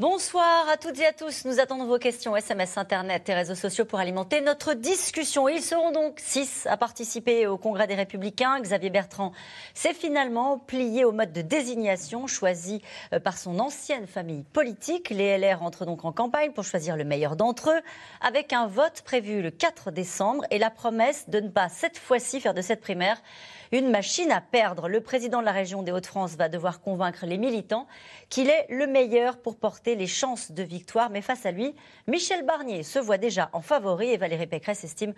Bonsoir à toutes et à tous. Nous attendons vos questions SMS, Internet et réseaux sociaux pour alimenter notre discussion. Ils seront donc six à participer au Congrès des Républicains. Xavier Bertrand s'est finalement plié au mode de désignation choisi euh, par son ancienne famille politique. Les LR entrent donc en campagne pour choisir le meilleur d'entre eux, avec un vote prévu le 4 décembre et la promesse de ne pas cette fois-ci faire de cette primaire une machine à perdre. Le président de la région des Hauts-de-France va devoir convaincre les militants qu'il est le meilleur pour porter les chances de victoire. Mais face à lui, Michel Barnier se voit déjà en favori et Valérie Pécresse estime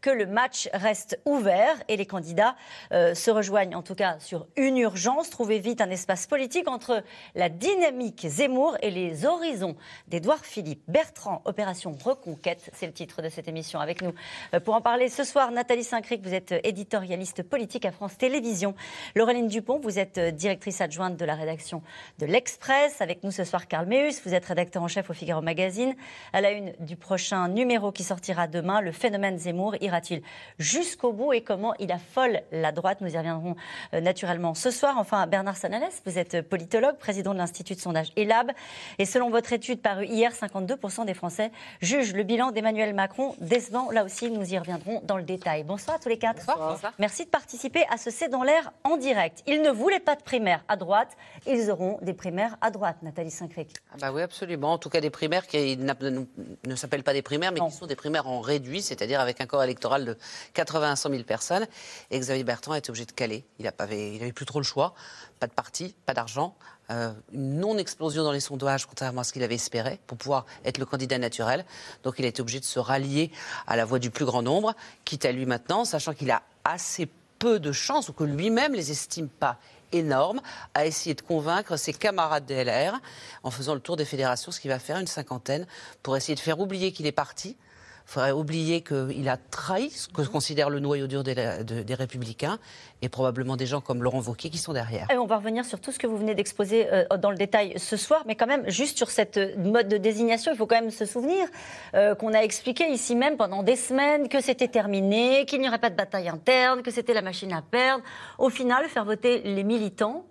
que le match reste ouvert et les candidats euh, se rejoignent en tout cas sur une urgence, trouver vite un espace politique entre la dynamique Zemmour et les horizons d'Édouard Philippe. Bertrand, Opération Reconquête, c'est le titre de cette émission avec nous. Euh, pour en parler ce soir, Nathalie Saint-Cric, vous êtes éditorialiste politique à France Télévisions. Laureline Dupont, vous êtes euh, directrice adjointe de la rédaction de l'Express. Avec nous ce soir, Karl Meus, vous êtes rédacteur en chef au Figaro Magazine. À la une du prochain numéro qui sortira demain, le phénomène Zemmour ira-t-il jusqu'au bout et comment il affole la droite? Nous y reviendrons euh, naturellement ce soir. Enfin, Bernard Sanalès, vous êtes politologue, président de l'Institut de sondage ELAB. Et selon votre étude parue hier, 52% des Français jugent le bilan d'Emmanuel Macron décevant. Là aussi, nous y reviendrons dans le détail. Bonsoir à tous les quatre. Bonsoir. Merci de participer à ce C'est dans l'air en direct. Ils ne voulaient pas de primaires à droite, ils auront des primaires à droite, Nathalie Saint-Cric. Ah bah oui, absolument. En tout cas, des primaires qui ne, s'appellent pas des primaires, mais qui sont des primaires en réduit, c'est-à-dire avec un corps électoral de 80 à 100 000 personnes. Et Xavier Bertrand a été obligé de caler. Il n'avait plus trop le choix. Pas de parti, pas d'argent. Euh, une non-explosion dans les sondages, contrairement à ce qu'il avait espéré, pour pouvoir être le candidat naturel. Donc il a été obligé de se rallier à la voix du plus grand nombre, quitte à lui maintenant, sachant qu'il a assez peu de chances, ou que lui-même les estime pas énormes, à essayer de convaincre ses camarades DLR en faisant le tour des fédérations, ce qui va faire une cinquantaine, pour essayer de faire oublier qu'il est parti, faudrait oublier qu'il a trahi ce que considère le noyau dur des, des, Républicains et probablement des gens comme Laurent Wauquiez qui sont derrière. Et on va revenir sur tout ce que vous venez d'exposer euh, dans le détail ce soir, mais quand même, juste sur cette mode de désignation, il faut quand même se souvenir euh, qu'on a expliqué ici même pendant des semaines que c'était terminé, qu'il n'y aurait pas de bataille interne, que c'était la machine à perdre. Au final, faire voter les militants,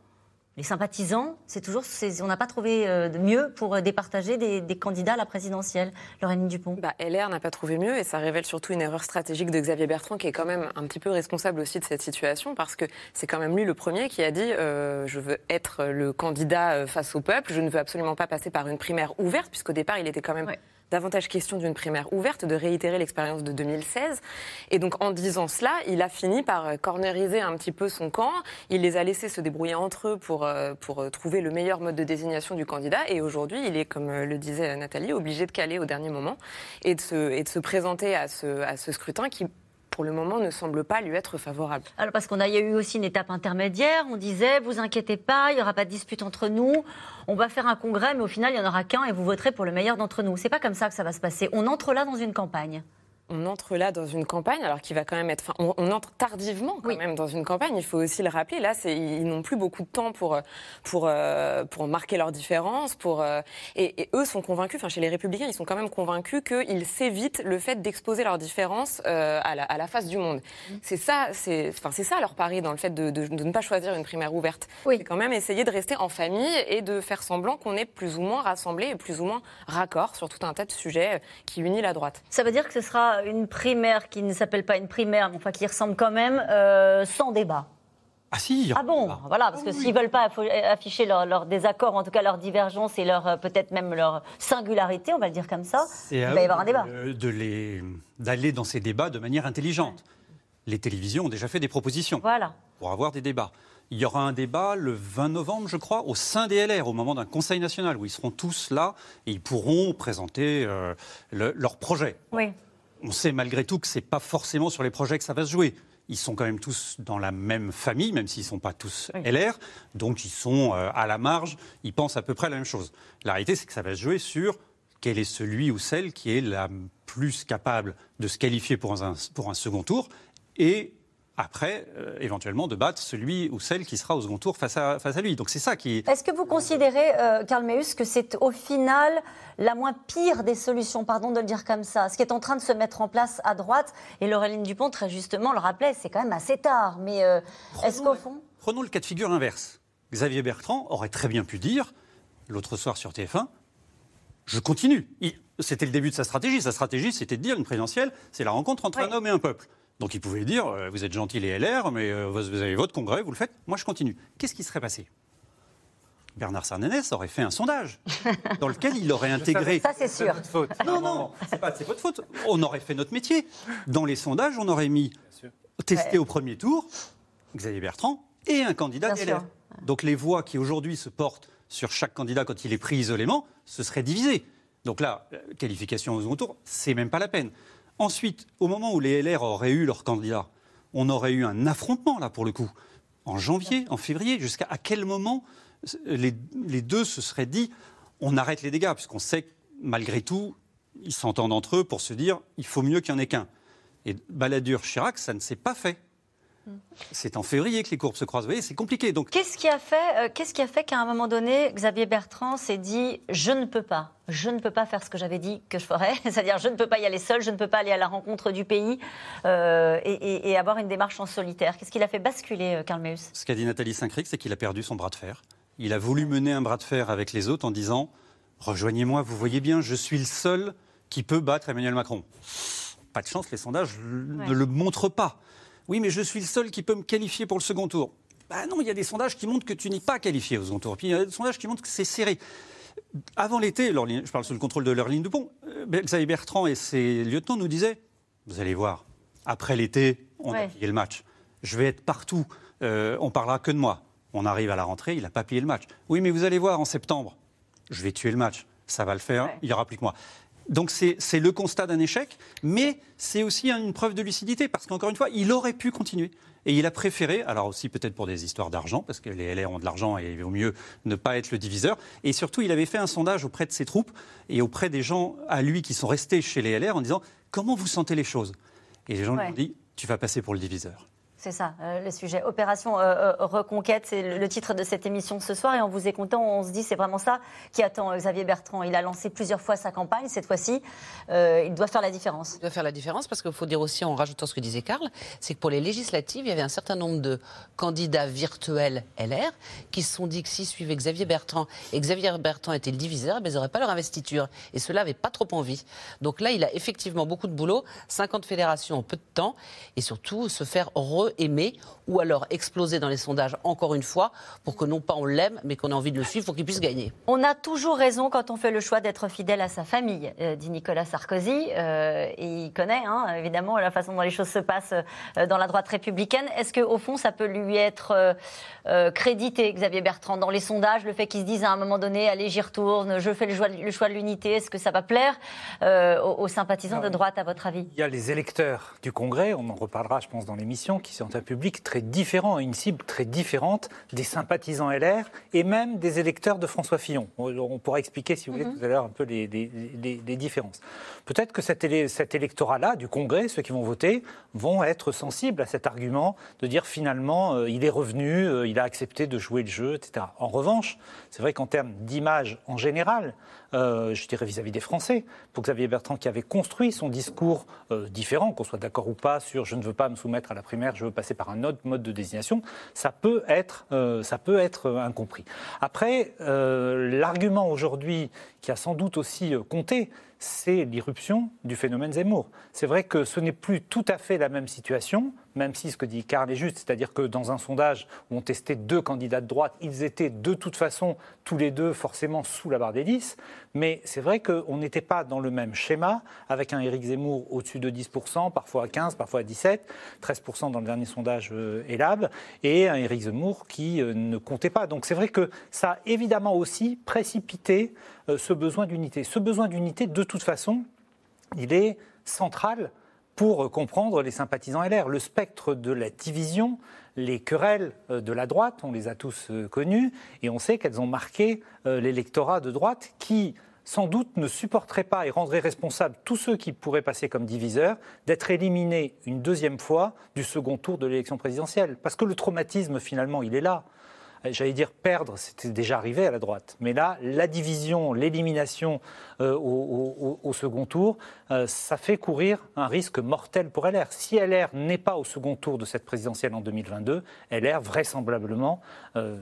les sympathisants, c'est toujours, on n'a pas trouvé euh, de mieux pour euh, départager des, candidats à la présidentielle. Lorraine Dupont. Bah, LR n'a pas trouvé mieux et ça révèle surtout une erreur stratégique de Xavier Bertrand qui est quand même un petit peu responsable aussi de cette situation parce que c'est quand même lui le premier qui a dit euh, je veux être le candidat face au peuple, je ne veux absolument pas passer par une primaire ouverte puisqu'au départ il était quand même davantage question d'une primaire ouverte, de réitérer l'expérience de 2016. Et donc en disant cela, il a fini par euh, corneriser un petit peu son camp. Il les a laissés se débrouiller entre eux pour, euh, pour euh, trouver le meilleur mode de désignation du candidat. Et aujourd'hui, il est, comme le disait Nathalie, obligé de caler au dernier moment et de se, et de se présenter à ce, à ce scrutin qui pour le moment, ne semble pas lui être favorable. Alors, parce qu'on a, a eu aussi une étape intermédiaire. On disait, vous inquiétez pas, il n'y aura pas de dispute entre nous. On va faire un congrès, mais au final, il n'y en aura qu'un et vous voterez pour le meilleur d'entre nous. C'est pas comme ça que ça va se passer. On entre là dans une campagne on entre là dans une campagne, alors qu'il va quand même être. Enfin, on, entre tardivement quand même dans une campagne. Il faut aussi le rappeler. Là, ils n'ont plus beaucoup de temps pour pour euh, pour marquer leurs différences. Pour euh, et, eux sont convaincus. Enfin, chez les Républicains, ils sont quand même convaincus qu'ils s'évitent le fait d'exposer leurs différences euh, à, la, à, la, face du monde. Mm. C'est ça, c'est enfin c'est ça leur pari dans le fait de, de, de, ne pas choisir une primaire ouverte. Oui. C'est quand même essayer de rester en famille et de faire semblant qu'on est plus ou moins rassemblés et plus ou moins raccord sur tout un tas de sujets qui unit la droite. Ça veut dire que ce sera une primaire qui ne s'appelle pas une primaire, mais enfin qui ressemble quand même, euh, sans débat. Ah si Ah bon, voilà, parce que s'ils ne veulent pas afficher leur, leur, désaccord, en tout cas leur divergence et leur euh, peut-être même leur singularité, on va le dire comme ça, il va y avoir un débat. D'aller dans ces débats de manière intelligente. Les télévisions ont déjà fait des propositions voilà. pour avoir des débats. Il y aura un débat le 20 novembre, je crois, au sein des LR, au moment d'un Conseil national, où ils seront tous là et ils pourront présenter euh, leur projet. Oui on sait malgré tout que ce n'est pas forcément sur les projets que ça va se jouer. Ils sont quand même tous dans la même famille, même s'ils ne sont pas tous LR, donc ils sont euh, à la marge, ils pensent à peu près la même chose. La réalité, c'est que ça va se jouer sur quel est celui ou celle qui est la plus capable de se qualifier pour un, pour un second tour et après, euh, éventuellement, de battre celui ou celle qui sera au second tour face à, face à lui. Donc c'est ça qui... Est-ce que vous considérez, euh, Karl Meus, que c'est au final la moins pire des solutions, pardon de le dire comme ça, ce qui est en train de se mettre en place à droite Et Laureline Dupont, très justement, le rappelait, c'est quand même assez tard. Mais euh, est-ce qu'au fond... Prenons le cas de figure inverse. Xavier Bertrand aurait très bien pu dire, l'autre soir sur TF1, je continue. C'était le début de sa stratégie. Sa stratégie, c'était de dire une présidentielle, c'est la rencontre entre un homme et un peuple. Donc il pouvait dire, euh, vous êtes gentil les LR, mais euh, vous avez votre congrès, vous le faites, moi je continue. Qu'est-ce qui serait passé? Bernard Sarnenès aurait fait un sondage dans lequel il aurait intégré. Ça, c'est sûr. Non, non, c'est pas c'est votre faute. On aurait fait notre métier. Dans les sondages, on aurait mis testé au premier tour Xavier Bertrand et un candidat LR. Donc les voix qui aujourd'hui se portent sur chaque candidat quand il est pris isolément, ce serait divisé. Donc là, euh, qualification au second tour, c'est même pas la peine. Ensuite, au moment où les LR auraient eu leur candidat, on aurait eu un affrontement, là, pour le coup, en janvier, en février. Jusqu'à quel moment les, deux se seraient dit on arrête les dégâts, puisqu'on sait que malgré tout, ils s'entendent entre eux pour se dire il faut mieux qu'il n'y en ait qu'un. Et Balladur-Chirac, ça ne s'est pas fait. C'est en février que les courbes se croisent. Vous voyez, c'est compliqué. Donc... Qu'est-ce qui a fait, euh, qu'est-ce qui a fait qu'à un moment donné, Xavier Bertrand s'est dit je ne peux pas, je ne peux pas faire ce que j'avais dit que je ferais, c'est-à-dire je ne peux pas y aller seul, je ne peux pas aller à la rencontre du pays euh, et, avoir une démarche en solitaire. Qu'est-ce qui l'a fait basculer, euh, Karl Meus Ce qu'a dit Nathalie Saint-Cric, c'est qu'il a perdu son bras de fer. Il a voulu mener un bras de fer avec les autres en disant rejoignez-moi, vous voyez bien, je suis le seul qui peut battre Emmanuel Macron. Pas de chance, les sondages ne le montrent pas. Oui, mais je suis le seul qui peut me qualifier pour le second tour. Bah non, il y a des sondages qui montrent que tu n'es pas qualifié au second tour. Puis il y a des sondages qui montrent que c'est serré. Avant l'été, je parle sous le contrôle de leur ligne de pont, euh, Xavier Bertrand et ses lieutenants nous disaient Vous allez voir, après l'été, on a plié le match. Je vais être partout. Euh, on parlera que de moi. On arrive à la rentrée, il n'a pas plié le match. Oui, mais vous allez voir, en septembre, je vais tuer le match. Ça va le faire, il n'y aura plus que moi. Donc c'est le constat d'un échec, mais c'est aussi une preuve de lucidité, parce qu'encore une fois, il aurait pu continuer. Et il a préféré, alors aussi peut-être pour des histoires d'argent, parce que les LR ont de l'argent et il vaut mieux ne pas être le diviseur. Et surtout, il avait fait un sondage auprès de ses troupes et auprès des gens à lui qui sont restés chez les LR en disant Comment vous sentez les choses? Et les gens lui ont dit Tu vas passer pour le diviseur. C'est ça, euh, le sujet. Opération euh, euh, Reconquête, c'est le, titre de cette émission ce soir. Et en vous écoutant, on se dit c'est vraiment ça qui attend Xavier Bertrand. Il a lancé plusieurs fois sa campagne. Cette fois-ci, il doit faire la différence. Il doit faire la différence parce qu'il faut dire aussi, en rajoutant ce que disait Karl, c'est que pour les législatives, il y avait un certain nombre de candidats virtuels LR qui se sont dit que s'ils suivaient Xavier Bertrand et Xavier Bertrand était le diviseur, ben, ils n'auraient pas leur investiture. Et cela n'avait pas trop envie. Donc là, il a effectivement beaucoup de boulot, 50 fédérations en peu de temps, et surtout se faire re aimer ou alors exploser dans les sondages encore une fois pour que non pas on l'aime, mais qu'on ait envie de le suivre pour qu'il puisse gagner. On a toujours raison quand on fait le choix d'être fidèle à sa famille, euh, dit Nicolas Sarkozy. Euh, et il connaît hein, évidemment la façon dont les choses se passent euh, dans la droite républicaine. Est-ce qu'au fond, ça peut lui être crédité, Xavier Bertrand, dans les sondages, le fait qu'il se dise à un moment donné, allez, j'y retourne, je fais le choix, le choix de l'unité, est-ce que ça va plaire aux, sympathisants de droite, à votre avis? Il y a les électeurs du Congrès, on en reparlera, je pense, dans l'émission, qui sont un public très différent, une cible très différente des sympathisants LR et même des électeurs de François Fillon. On, pourra expliquer, si vous voulez, mhm. tout à l'heure un peu les, différences. Peut-être que cet, cet électorat-là, du Congrès, ceux qui vont voter, vont être sensibles à cet argument de dire finalement, euh, il est revenu, euh, il a accepté de jouer le jeu, etc. En revanche, c'est vrai qu'en termes d'image en général, euh, je dirais vis-à-vis des Français, pour Xavier Bertrand qui avait construit son discours euh, différent, qu'on soit d'accord ou pas sur je ne veux pas me soumettre à la primaire, je veux passer par un autre mode de désignation, ça peut être, euh, ça peut être incompris. Après, l'argument aujourd'hui qui a sans doute aussi compté, c'est l'irruption du phénomène Zemmour. C'est vrai que ce n'est plus tout à fait la même situation, même si ce que dit Karl est juste, c'est-à-dire que dans un sondage où on testait deux candidats de droite, ils étaient de toute façon tous les deux forcément sous la barre des 10, mais c'est vrai qu'on n'était pas dans le même schéma, avec un Éric Zemmour au-dessus de 10%, parfois à 15%, parfois à 17%, 13% dans le dernier sondage euh, ELAB, et un Éric Zemmour qui euh, ne comptait pas. Donc c'est vrai que ça a évidemment aussi précipité euh, ce besoin d'unité. Ce besoin d'unité, de toute façon, il est central pour comprendre les sympathisants LR. Le spectre de la division, les querelles euh, de la droite, on les a tous euh, connues, et on sait qu'elles ont marqué l'électorat de droite qui sans doute ne supporterait pas et rendrait responsable tous ceux qui pourraient passer comme diviseurs d'être éliminés une deuxième fois du second tour de l'élection présidentielle. Parce que le traumatisme, finalement, il est là. Euh, j'allais dire perdre, c'était déjà arrivé à la droite. Mais là, la division, l'élimination euh, au, second tour, euh, ça fait courir un risque mortel pour LR. Si LR n'est pas au second tour de cette présidentielle en 2022, LR vraisemblablement,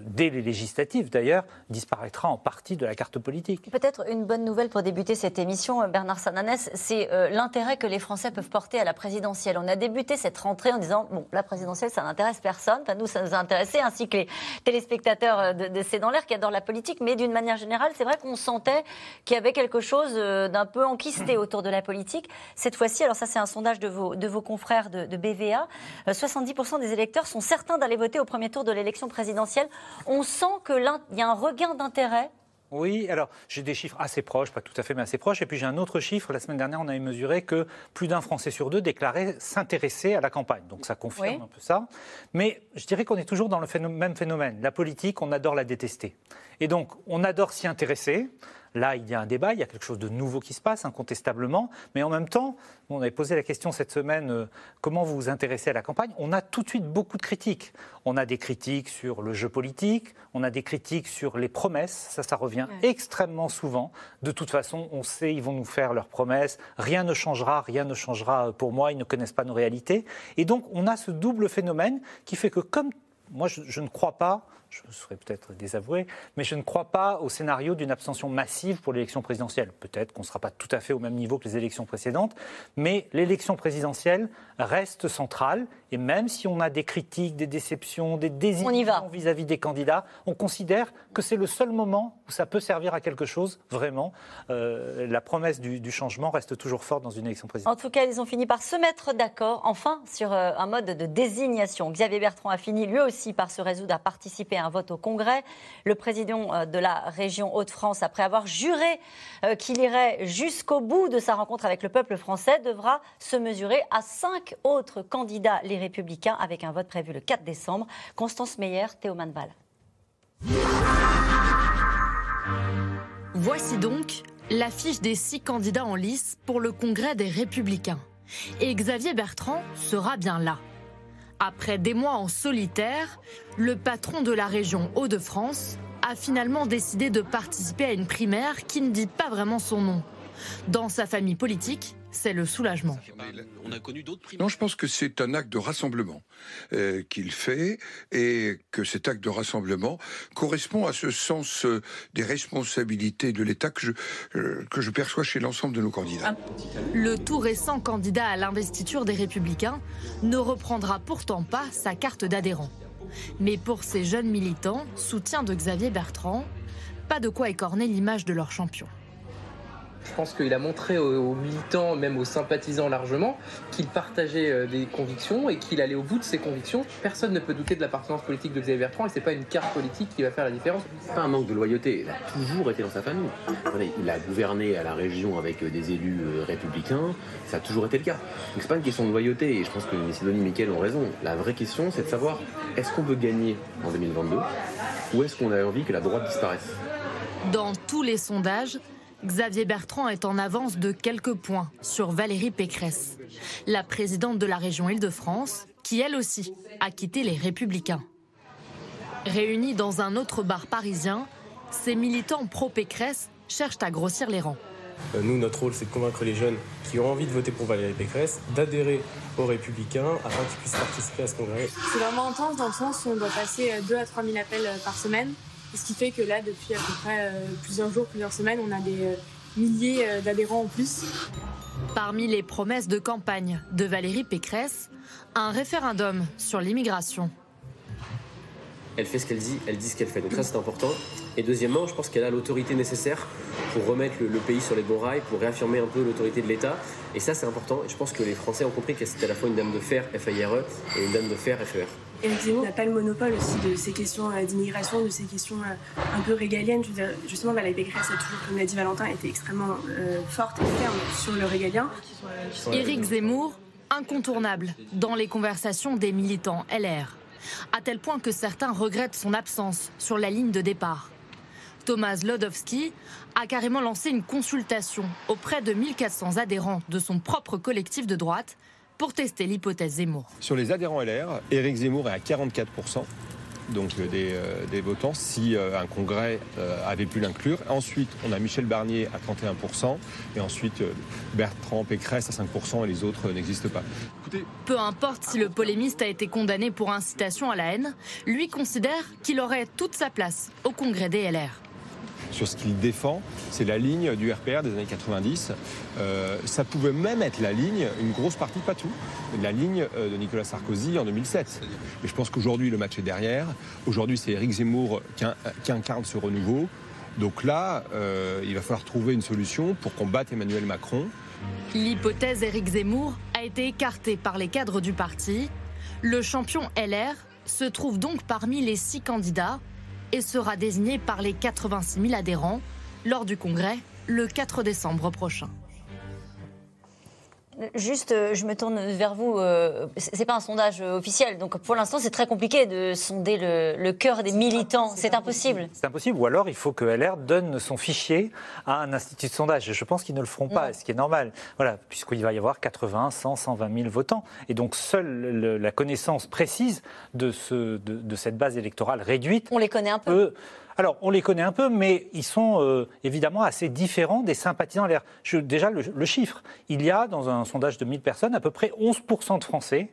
dès les législatives d'ailleurs, disparaîtra en partie de la carte politique. Peut-être une bonne nouvelle pour débuter cette émission, Bernard Sananès, c'est l'intérêt que les Français peuvent porter à la présidentielle. On a débuté cette rentrée en disant, bon, la présidentielle, ça n'intéresse personne, enfin, nous, ça nous a ainsi que les téléspectateurs spectateurs euh, de, C'est dans l'air qui adorent la politique, mais d'une manière générale, c'est vrai qu'on sentait qu'il y avait quelque chose euh, d'un peu enquisté autour de la politique. Cette fois-ci, alors ça c'est un sondage de vos, de vos confrères de, de BVA, 70% euh, des électeurs sont certains d'aller voter au premier tour de l'élection présidentielle. On sent qu'il y a un regain d'intérêt oui, alors j'ai des chiffres assez proches, pas tout à fait, mais assez proches. Et puis j'ai un autre chiffre. La semaine dernière, on avait mesuré que plus d'un Français sur deux déclarait s'intéresser à la campagne. Donc ça confirme un peu ça. Mais je dirais qu'on est toujours dans le même phénomène. La politique, on adore la détester. Et donc on adore s'y intéresser. Là, il y a un débat, il y a quelque chose de nouveau qui se passe, incontestablement. Mais en même temps, on avait posé la question cette semaine, euh, comment vous vous intéressez à la campagne? On a tout de suite beaucoup de critiques. On a des critiques sur le jeu politique, on a des critiques sur les promesses, ça, ça revient extrêmement souvent. De toute façon, on sait, ils vont nous faire leurs promesses, rien ne changera, rien ne changera pour moi, ils ne connaissent pas nos réalités. Et donc, on a ce double phénomène qui fait que comme moi, je ne crois pas je serais peut-être désavoué, mais je ne crois pas au scénario d'une abstention massive pour l'élection présidentielle. Peut-être qu'on ne sera pas tout à fait au même niveau que les élections précédentes, mais l'élection présidentielle reste centrale. Et même si on a des critiques, des déceptions, des désillusions vis-à-vis des candidats, on considère que c'est le seul moment où ça peut servir à quelque chose, vraiment. Euh, la promesse du, changement reste toujours forte dans une élection présidentielle. En tout cas, ils ont fini par se mettre d'accord, enfin, sur euh, un mode de désignation. Xavier Bertrand a fini lui aussi par se résoudre à participer à un vote au Congrès. Le président euh, de la région Hauts-de-France, après avoir juré euh, qu'il irait jusqu'au bout de sa rencontre avec le peuple français, devra se mesurer à cinq autres candidats, les Républicains, avec un vote prévu le 4 décembre. Constance Meyer, Théo Manval. Voici donc l'affiche des six candidats en lice pour le Congrès des Républicains. Et Xavier Bertrand sera bien là. Après des mois en solitaire, le patron de la région Hauts-de-France a finalement décidé de participer à une primaire qui ne dit pas vraiment son nom. Dans sa famille politique, c'est le soulagement. On a connu d'autres Non, je pense que c'est un acte de rassemblement euh, qu'il fait et que cet acte de rassemblement correspond à ce sens euh, des responsabilités de l'État que je, euh, que je perçois chez l'ensemble de nos candidats. Le tout récent candidat à l'investiture des Républicains ne reprendra pourtant pas sa carte d'adhérent. Mais pour ces jeunes militants, soutien de Xavier Bertrand, pas de quoi écorner l'image de leur champion. Je pense qu'il a montré aux, militants, même aux sympathisants largement, qu'il partageait euh, des convictions et qu'il allait au bout de ses convictions. Personne ne peut douter de l'appartenance politique de Xavier Bertrand et c'est pas une carte politique qui va faire la différence. C'est pas un manque de loyauté, il a toujours été dans sa famille. Il a gouverné à la région avec des élus euh, républicains, ça a toujours été le cas. Donc c'est pas une question de loyauté et je pense que Sidonie et Mickaël ont raison. La vraie question c'est de savoir est-ce qu'on veut gagner en 2022 ou est-ce qu'on a envie que la droite disparaisse? Dans tous les sondages, Xavier Bertrand est en avance de quelques points sur Valérie Pécresse, la présidente de la région Île-de-France, qui elle aussi a quitté les Républicains. Réunis dans un autre bar parisien, ces militants pro-Pécresse cherchent à grossir les rangs. Euh, nous, notre rôle, c'est de convaincre les jeunes qui ont envie de voter pour Valérie Pécresse d'adhérer aux Républicains afin qu'ils puissent participer à ce congrès. C'est vraiment intense dans le sens où on doit passer 2 à 3 000 appels par semaine ce qui fait que là, depuis à peu près euh, plusieurs jours, plusieurs semaines, on a des euh, milliers euh, d'adhérents en plus. Parmi les promesses de campagne de Valérie Pécresse, un référendum sur l'immigration. Elle fait ce qu'elle dit, elle dit ce qu'elle fait. Donc ça, c'est important. Et deuxièmement, je pense qu'elle a l'autorité nécessaire pour remettre le, pays sur les bons rails, pour réaffirmer un peu l'autorité de l'État. Et ça, c'est important. Et je pense que les Français ont compris qu'elle c'était à la fois une dame de fer, FIRE, et une dame de fer, FER. Effectivement, on n'a pas le monopole aussi de ces questions euh, d'immigration, de ces questions euh, un peu régaliennes. Je veux dire, justement, Valérie Pécresse a toujours, comme l'a dit Valentin, été extrêmement euh, forte et ferme sur le régalien. Éric Zemmour, incontournable dans les conversations des militants LR, à tel point que certains regrettent son absence sur la ligne de départ. Thomas Lodowski a carrément lancé une consultation auprès de 1400 adhérents de son propre collectif de droite pour tester l'hypothèse Zemmour. Sur les adhérents LR, Éric Zemmour est à 44% donc euh, des, euh, des votants si euh, un congrès euh, avait pu l'inclure. Ensuite, on a Michel Barnier à 31% et ensuite Bertrand Pécresse à 5% et les autres n'existent pas. Écoutez, Peu importe si le polémiste a été condamné pour incitation à la haine, lui considère qu'il aurait toute sa place au congrès des LR. Sur ce qu'il défend, c'est la ligne du RPR des années 90. Euh, ça pouvait même être la ligne, une grosse partie, pas tout, la ligne euh, de Nicolas Sarkozy en 2007. Et je pense qu'aujourd'hui, le match est derrière. Aujourd'hui, c'est Éric Zemmour qui incarne ce renouveau. Donc là, euh, il va falloir trouver une solution pour combattre Emmanuel Macron. L'hypothèse Éric Zemmour a été écartée par les cadres du parti. Le champion LR se trouve donc parmi les six candidats et sera désigné par les 86 000 adhérents lors du congrès le 4 décembre prochain. Juste, euh, je me tourne vers vous. euh, C'est pas un sondage euh, officiel, donc pour l'instant, c'est très compliqué de sonder le, le cœur des militants. C'est impossible. C'est impossible. Ou alors, il faut que LR donne son fichier à un institut de sondage. Et je pense qu'ils ne le feront pas, Non. ce qui est normal. Voilà, puisqu'il va y avoir 80, 100, 120 000 votants. Et donc, seule le- la connaissance précise de, ce, de, de cette base électorale réduite. On les connaît un peu. peut- alors, on les connaît un peu, mais ils sont euh, évidemment assez différents des sympathisants LR. Je- déjà, le, le chiffre. Il y a, dans un sondage de 1000 personnes, à peu près 11% de Français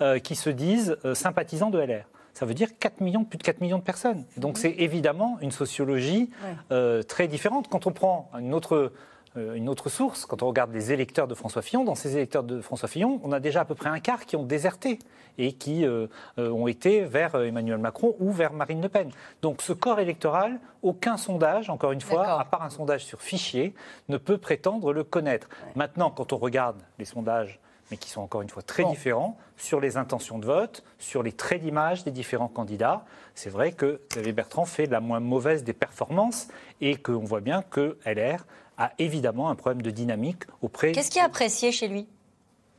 euh, qui se disent euh, sympathisants de LR. Ça veut dire 4 millions, plus de 4 millions de personnes. Donc c'est évidemment une sociologie Ouais. très différente. Quand on prend une autre, une autre source, quand on regarde les électeurs de François Fillon, dans ces électeurs de François Fillon, on a déjà à peu près un quart qui ont déserté et qui euh, euh, ont été vers euh, Emmanuel Macron ou vers Marine Le Pen. Donc ce corps électoral, aucun sondage, encore une fois, à part un sondage sur fichier, ne peut prétendre le connaître. Maintenant, quand on regarde les sondages mais qui sont encore une fois très Bon. différents, sur les intentions de vote, sur les traits d'image des différents candidats. C'est vrai que Xavier Bertrand fait la moins mauvaise des performances et qu'on voit bien que LR a évidemment un problème de dynamique auprès. Qu'est-ce qui est apprécié chez lui?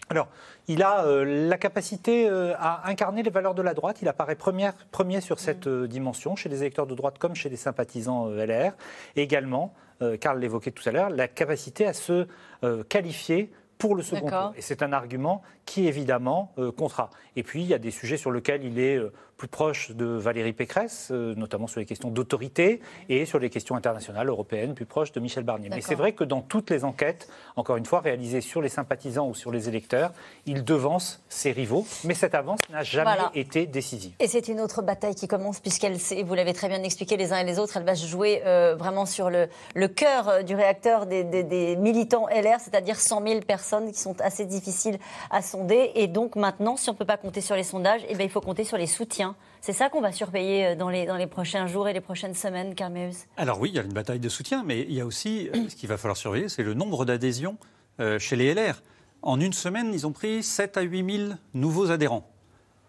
Alors, il a euh, la capacité euh, à incarner les valeurs de la droite. Il apparaît premier sur cette euh, dimension, chez les électeurs de droite comme chez les sympathisants LR. Et également, Karl l'évoquait tout à l'heure, la capacité à se qualifier pour le second tour. Et c'est un argument qui, évidemment, comptera. Et puis, il y a des sujets sur lesquels il est plus proche de Valérie Pécresse, euh, notamment sur les questions d'autorité et sur les questions internationales, européennes, plus proche de Michel Barnier. Mais c'est vrai que dans toutes les enquêtes, encore une fois, réalisées sur les sympathisants ou sur les électeurs, il devance ses rivaux. Mais cette avance n'a jamais Voilà. été décisive. Et c'est une autre bataille qui commence, puisqu'elle, vous l'avez très bien expliqué les uns et les autres, elle va se jouer euh, vraiment sur le, le cœur euh, du réacteur des, des- des militants LR, c'est-à-dire 100 000 personnes qui sont assez difficiles à sonder. Et donc maintenant, si on ne peut pas compter sur les sondages, eh ben, il faut compter sur les soutiens. C'est ça qu'on va surveiller euh, dans les, dans les prochains jours et les prochaines semaines, Carmeus. Alors oui, il y a une bataille de soutien, mais il y a aussi, euh, ce qu'il va falloir surveiller, c'est le nombre d'adhésions euh, chez les LR. En une semaine, ils ont pris 7 à 8 000 nouveaux adhérents.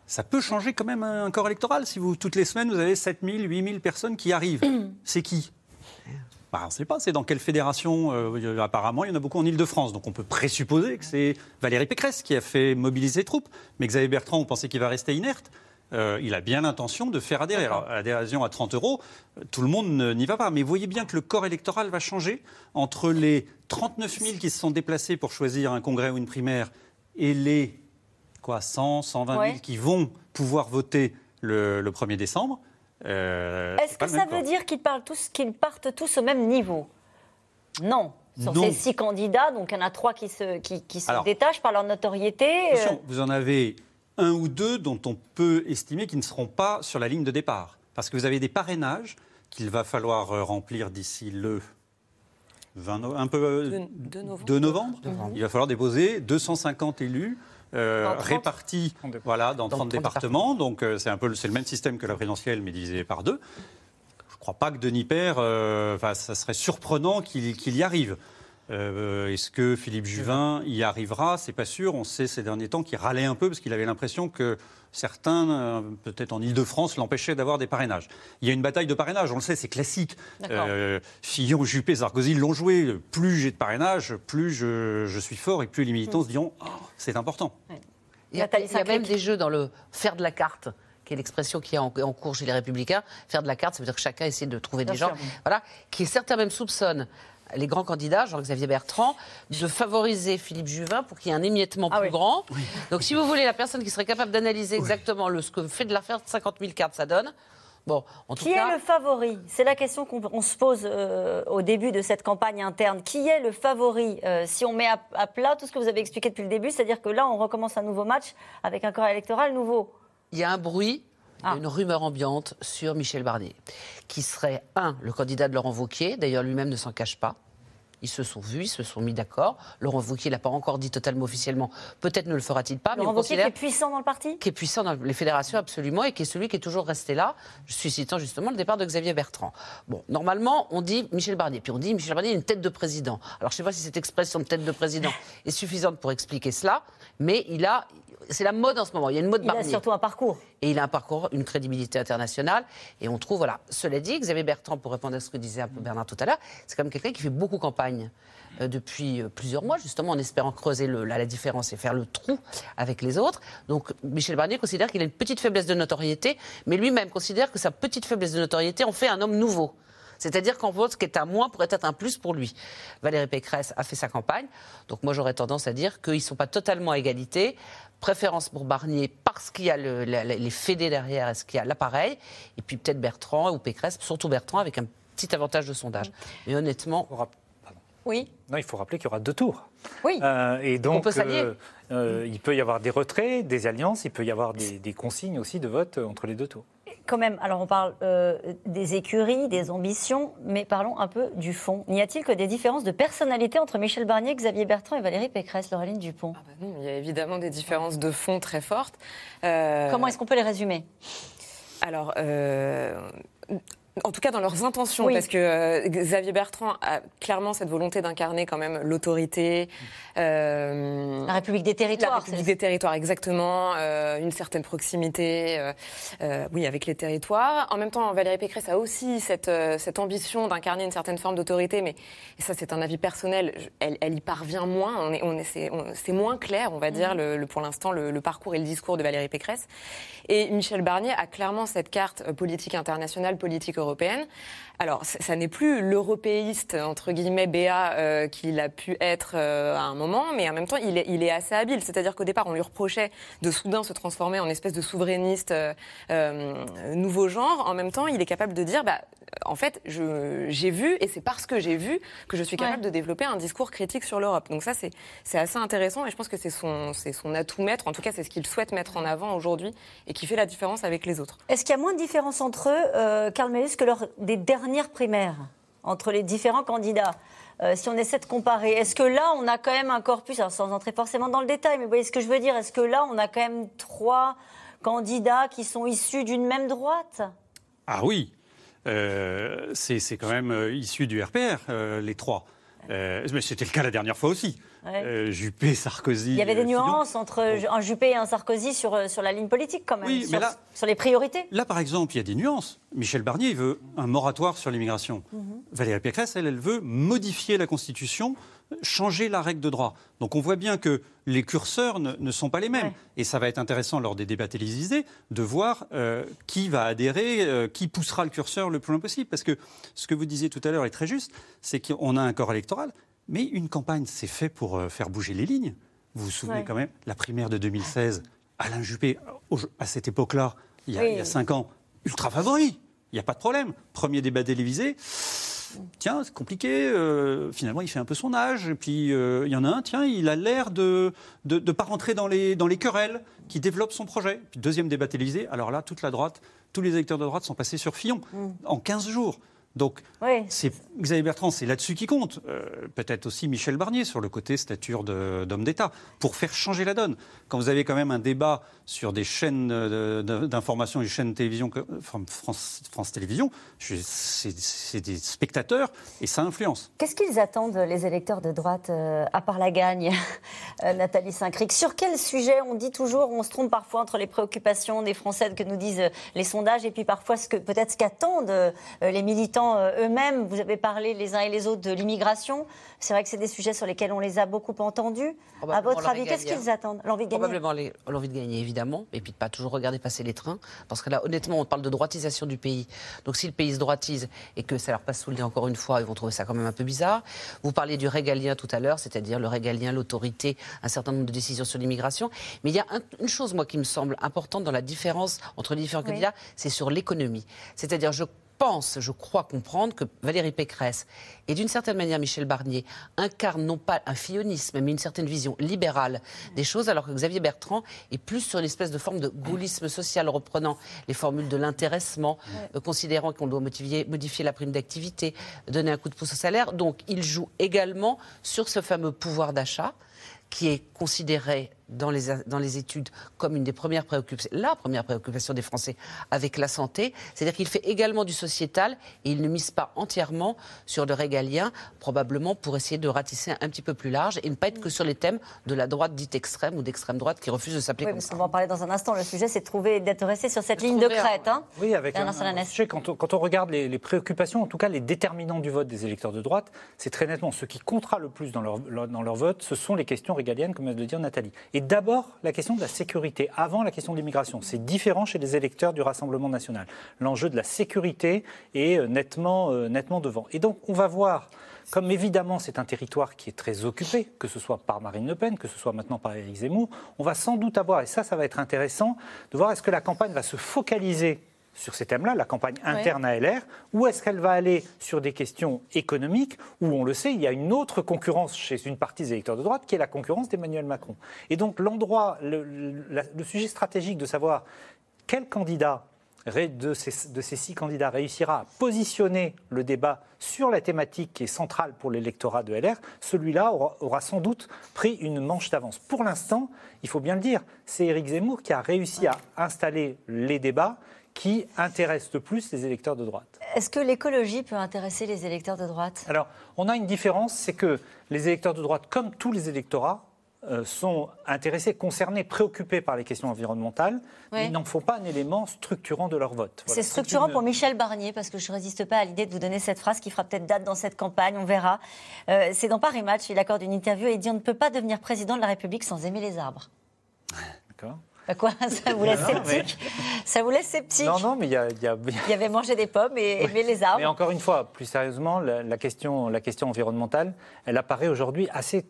Ça peut changer quand même un corps électoral. Si vous, toutes les semaines, vous avez 7 000, 8 000 personnes qui arrivent. c'est qui? Bah, On ne sait pas, c'est dans quelle fédération euh, Apparemment, il y en a beaucoup en Ile-de-France. Donc on peut présupposer que c'est Valérie Pécresse qui a fait mobiliser les troupes. Mais Xavier Bertrand, vous pensez qu'il va rester inerte? Euh, il a bien l'intention de faire adhérer. Alors, adhésion à 30 euros, euh, tout le monde n'y va pas. Mais voyez bien que le corps électoral va changer entre les 39 000 qui se sont déplacés pour choisir un congrès ou une primaire et les quoi, 100, 120 000 Ouais. qui vont pouvoir voter le, le 1er décembre. Euh, Est-ce que ça veut corps. dire qu'ils parlent tous, qu'ils partent tous au même niveau? Non. Sur Non. ces six candidats, donc il y en a trois qui se, qui, qui se Alors, détachent par leur notoriété. euh, Attention, vous en avez un ou deux dont on peut estimer qu'ils ne seront pas sur la ligne de départ. Parce que vous avez des parrainages qu'il va falloir euh, remplir d'ici le 20 no- un peu euh, De- de novembre. 2 novembre. Il va falloir déposer 250 élus. euh, Dans 30. répartis voilà, dans, 30, départements. Donc euh, c'est un peu le- même système que la présidentielle, mais divisé par deux. Je ne crois pas que Denis Père, enfin, ça serait surprenant qu'il qu'il y arrive. Euh, Est-ce que Philippe Juvin y arrivera? C'est pas sûr. On sait ces derniers temps qu'il râlait un peu parce qu'il avait l'impression que certains, euh, peut-être en Ile-de-France, l'empêchaient d'avoir des parrainages. Il y a une bataille de parrainage, on le sait, c'est classique. Euh, Fillon, Juppé, Sarkozy l'ont joué. Plus j'ai de parrainage, plus je, je suis fort et plus les militants se diront Oh, c'est important. Il y a, Nathalie il y a même des jeux dans le faire de la carte qui est l'expression qui est en, en cours chez les Républicains. Faire de la carte, ça veut dire que chacun essaie de trouver Bien des gens, voilà, qui certains même soupçonnent les grands candidats, Jean-Xavier Bertrand, de favoriser Philippe Juvin pour qu'il y ait un émiettement Ah plus grand. Donc, si vous voulez, la personne qui serait capable d'analyser exactement le, ce que fait de l'affaire de 50 000 cartes, ça donne. Bon, en tout Qui cas. est le favori? C'est la question qu'on on se pose euh, au début de cette campagne interne. Qui est le favori Euh, Si on met à, à plat tout ce que vous avez expliqué depuis le début, c'est-à-dire que là, on recommence un nouveau match avec un corps électoral nouveau? Il y a un bruit, Ah. une rumeur ambiante sur Michel Barnier, qui serait, un, le candidat de Laurent Wauquiez. D'ailleurs, lui-même ne s'en cache pas. Ils se sont vus, ils se sont mis d'accord. Laurent Wauquiez l'a pas encore dit totalement officiellement. Peut-être ne le fera-t-il pas, Laurent mais Wauquiez qui est puissant dans le parti? qui est puissant dans les fédérations absolument et qui est celui qui est toujours resté là, suscitant justement le départ de Xavier Bertrand. Bon, normalement, on dit Michel Barnier, puis on dit Michel Barnier est une tête de président. Alors, je ne sais pas si cette expression de tête de président est suffisante pour expliquer cela, mais il a, c'est la mode en ce moment. Il y a une mode Il a Barnier. surtout un parcours. Et il a un parcours, une crédibilité internationale. Et on trouve, voilà. Cela dit, Xavier Bertrand, pour répondre à ce que disait un peu Bernard tout à l'heure, c'est quand même quelqu'un qui fait beaucoup campagne euh, depuis euh, plusieurs mois, justement, en espérant creuser le- la, la différence et faire le trou avec les autres. Donc, Michel Barnier considère qu'il a une petite faiblesse de notoriété, mais lui-même considère que sa petite faiblesse de notoriété en fait un homme nouveau. C'est-à-dire qu'en fait, ce qui est un moins pourrait être un plus pour lui. Valérie Pécresse a fait sa campagne. Donc moi, j'aurais tendance à dire qu'ils ne sont pas totalement à égalité. Préférence pour Barnier parce qu'il y a le- la- la- les fédés derrière, est-ce qu'il y a l'appareil Et puis peut-être Bertrand ou Pécresse, surtout Bertrand, avec un petit avantage de sondage. Mais honnêtement... Oui. Non, il faut rappeler qu'il y aura deux tours. Oui. Euh, et donc, peut euh, euh, il peut y avoir des retraits, des alliances, il peut y avoir des, des consignes aussi de vote entre les deux tours. Quand même, alors on parle euh, des écuries, des ambitions, mais parlons un peu du fond. N'y a-t-il que des différences de personnalité entre Michel Barnier, Xavier Bertrand et Valérie Pécresse, Laureline Dupont? Non, Il y a évidemment des différences de fond très fortes. Euh, Comment est-ce qu'on peut les résumer? Alors, euh, en tout cas dans leurs intentions, Oui. parce que euh, Xavier Bertrand a clairement cette volonté d'incarner quand même l'autorité. euh, La République des territoires. La République des territoires, exactement. euh, une certaine proximité, oui, avec les territoires. En même temps, Valérie Pécresse a aussi cette, cette ambition d'incarner une certaine forme d'autorité, mais et ça, c'est un avis personnel. Elle, elle y parvient moins. On est, on est, c'est, moins clair, on va dire, le, le- pour l'instant, le, le parcours et le discours de Valérie Pécresse. Et Michel Barnier a clairement cette carte politique internationale, politique européenne. Alors, ça, ça n'est plus l'européiste, entre guillemets, BA, euh, qu'il a pu être euh, à un moment, mais en même temps, il est, il est assez habile. C'est-à-dire qu'au départ, on lui reprochait de soudain se transformer en espèce de souverainiste euh, euh, nouveau genre. En même temps, il est capable de dire, bah, en fait, j'ai vu, et c'est parce que j'ai vu que je suis capable de développer un discours critique sur l'Europe. Donc ça, c'est assez intéressant, et je pense que c'est son, son atout maître. En tout cas, c'est ce qu'il souhaite mettre en avant aujourd'hui, et qui fait la différence avec les autres. Est-ce qu'il y a moins de différence entre eux, Karl Mellus, que lors des dernières primaires, entre les différents candidats Euh, si on essaie de comparer, est-ce que là, on a quand même un corpus, alors sans entrer forcément dans le détail, mais vous voyez ce que je veux dire, est-ce que là, on a quand même trois candidats qui sont issus d'une même droite? Ah oui, Euh, c'est quand même euh, issu du RPR, les trois. Euh, mais c'était le cas la dernière fois aussi. Ouais. Euh, Juppé, Sarkozy. Il y avait des euh, Fillon. nuances entre un Juppé et un Sarkozy sur, sur la ligne politique, quand même, Oui, sur, mais là- sur les priorités. Là, par exemple, il y a des nuances. Michel Barnier il veut un moratoire sur l'immigration. Mhm. Valérie Pécresse, elle, elle veut modifier la Constitution, changer la règle de droit. Donc on voit bien que les curseurs ne, ne sont pas les mêmes. Et ça va être intéressant lors des débats télévisés de voir euh, qui va adhérer, euh, qui poussera le curseur le plus loin possible. Parce que ce que vous disiez tout à l'heure est très juste, c'est qu'on a un corps électoral, mais une campagne, c'est fait pour euh, faire bouger les lignes. Vous vous souvenez Ouais. quand même, la primaire de 2016, Alain Juppé, au- à cette époque-là, il Oui. il y a cinq ans, ultra favori. Il n'y a pas de problème. Premier débat télévisé. Tiens, c'est compliqué. euh, finalement, il fait un peu son âge. Et puis, euh, il y en a un, tiens, il a l'air de ne pas rentrer dans les, dans les querelles, qui développe son projet. Puis, deuxième débat télévisé. Alors là, toute la droite, tous les électeurs de droite sont passés sur Fillon en 15 jours. Donc, Oui. c'est Xavier Bertrand, c'est là-dessus qui compte. Euh, Peut-être aussi Michel Barnier sur le côté stature d'homme d'État, pour faire changer la donne. Quand vous avez quand même un débat sur des chaînes euh, d'information, des chaînes de télévision, France, France Télévisions, c'est des spectateurs et ça influence. Qu'est-ce qu'ils attendent, les électeurs de droite, euh, à part la gagne, euh, Nathalie Saint-Cric? Sur quel sujet? On dit toujours, on se trompe parfois entre les préoccupations des Français que nous disent les sondages et puis parfois peut-être ce qu'attendent les militants euh, eux-mêmes, vous avez parlé les uns et les autres de l'immigration. C'est vrai que c'est des sujets sur lesquels on les a beaucoup entendus. À votre avis, qu'est-ce qu'ils attendent? L'envie de gagner? Probablement l'envie de gagner, évidemment, et puis de pas toujours regarder passer les trains, parce que là, honnêtement, on parle de droitisation du pays. Donc si le pays se droitise et que ça leur passe sous le nez encore une fois, ils vont trouver ça quand même un peu bizarre. Vous parliez du régalien tout à l'heure, c'est-à-dire le régalien, l'autorité, un certain nombre de décisions sur l'immigration. Mais il y a un- une chose, moi, qui me semble importante dans la différence entre les différents Oui. candidats, c'est sur l'économie. C'est-à-dire, je pense, je crois comprendre que Valérie Pécresse et d'une certaine manière Michel Barnier incarnent non pas un fillonisme, mais une certaine vision libérale des choses, alors que Xavier Bertrand est plus sur une espèce de forme de gaullisme social, reprenant les formules de l'intéressement, euh, considérant qu'on doit modifier, modifier la prime d'activité, donner un coup de pouce au salaire. Donc il joue également sur ce fameux pouvoir d'achat qui est considéré dans les, dans les études comme une des premières préoccupations, la première préoccupation des Français avec la santé. C'est-à-dire qu'il fait également du sociétal et il ne mise pas entièrement sur le régalien, probablement pour essayer de ratisser un petit peu plus large et ne pas être que sur les thèmes de la droite dite extrême ou d'extrême droite qui refuse de s'appeler Oui, comme parce ça. qu'on va en parler dans un instant. Le sujet, c'est de trouver, d'être resté sur cette ligne de crête. Hein. Oui, avec un, un sujet, quand, on, quand on regarde les, les préoccupations, en tout cas les déterminants du vote des électeurs de droite, c'est très nettement ce qui comptera le plus dans leur, leur- dans leur vote, ce sont les questions régaliennes, comme vient de le dire Nathalie. Et d'abord, la question de la sécurité, avant la question de l'immigration. C'est différent chez les électeurs du Rassemblement national. L'enjeu de la sécurité est euh, nettement, euh, nettement devant. Et donc, on va voir. Comme évidemment c'est un territoire qui est très occupé, que ce soit par Marine Le Pen, que ce soit maintenant par Éric Zemmour, on va sans doute avoir, et ça ça va être intéressant, de voir est-ce que la campagne va se focaliser sur ces thèmes-là, la campagne interne à LR, ou est-ce qu'elle va aller sur des questions économiques, où on le sait, il y a une autre concurrence chez une partie des électeurs de droite, qui est la concurrence d'Emmanuel Macron. Et donc l'endroit, le, le- la- le sujet stratégique de savoir quel candidat ré- de ces, de ces six candidats réussira à positionner le débat sur la thématique qui est centrale pour l'électorat de LR, celui-là aura, aura sans doute pris une manche d'avance. Pour l'instant, il faut bien le dire, c'est Éric Zemmour qui a réussi à installer les débats qui intéressent le plus les électeurs de droite. Est-ce que l'écologie peut intéresser les électeurs de droite? Alors, on a une différence, c'est que les électeurs de droite, comme tous les électorats, euh, sont intéressés, concernés, préoccupés par les questions environnementales, Oui. mais ils n'en font pas un élément structurant de leur vote. Voilà. C'est structurant une- pour Michel Barnier, parce que je ne résiste pas à l'idée de vous donner cette phrase qui fera peut-être date dans cette campagne, on verra. Euh, c'est dans Paris Match, il accorde une interview et il dit on ne peut pas devenir président de la République sans aimer les arbres. D'accord. Bah quoi? Ça vous laisse Non, non, mais- sceptique? Ça vous laisse sceptique? Non, non, mais il y a- il y a, Il y avait mangé des pommes et aimé les arbres. Mais encore une fois, plus sérieusement, la, la question, la question environnementale, elle apparaît aujourd'hui assez.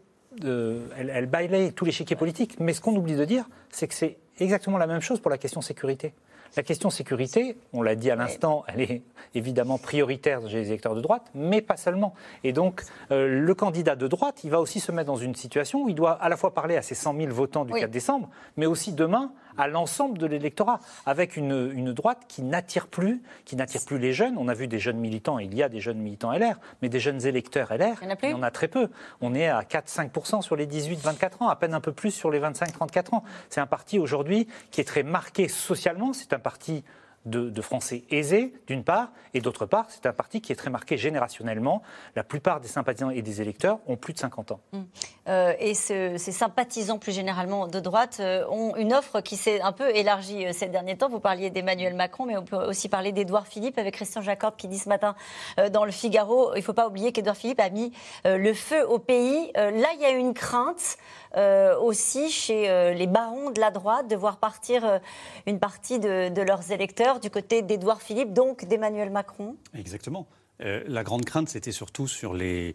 euh, elle, elle balaye tous les chiquiers politiques. Mais ce qu'on oublie de dire, c'est que c'est exactement la même chose pour la question sécurité. La question sécurité, on l'a dit à l'instant, elle est évidemment prioritaire chez les électeurs de droite, mais pas seulement. Et donc, euh, le candidat de droite, il va aussi se mettre dans une situation où il doit à la fois parler à ses 100 000 votants du Oui. 4 décembre, mais aussi demain à l'ensemble de l'électorat, avec une, une droite qui n'attire plus, qui n'attire plus les jeunes. On a vu des jeunes militants, il y a des jeunes militants LR, mais des jeunes électeurs LR, Il y en a plus y en a très peu. On est à 4-5% sur les 18-24 ans, à peine un peu plus sur les 25-34 ans. C'est un parti aujourd'hui qui est très marqué socialement, c'est un parti de, Français aisés, d'une part, et d'autre part, c'est un parti qui est très marqué générationnellement. La plupart des sympathisants et des électeurs ont plus de 50 ans. Euh, et ce- ces sympathisants plus généralement de droite euh, ont une offre qui s'est un peu élargie euh, ces derniers temps. Vous parliez d'Emmanuel Macron, mais on peut aussi parler d'Édouard Philippe avec Christian Jacob qui dit ce matin dans le Figaro, il ne faut pas oublier qu'Édouard Philippe a mis le feu au pays. Là, il y a une crainte aussi chez les barons de la droite de voir partir une partie de leurs électeurs du côté d'Édouard Philippe, donc d'Emmanuel Macron. Exactement. Euh, la grande crainte, c'était surtout sur les,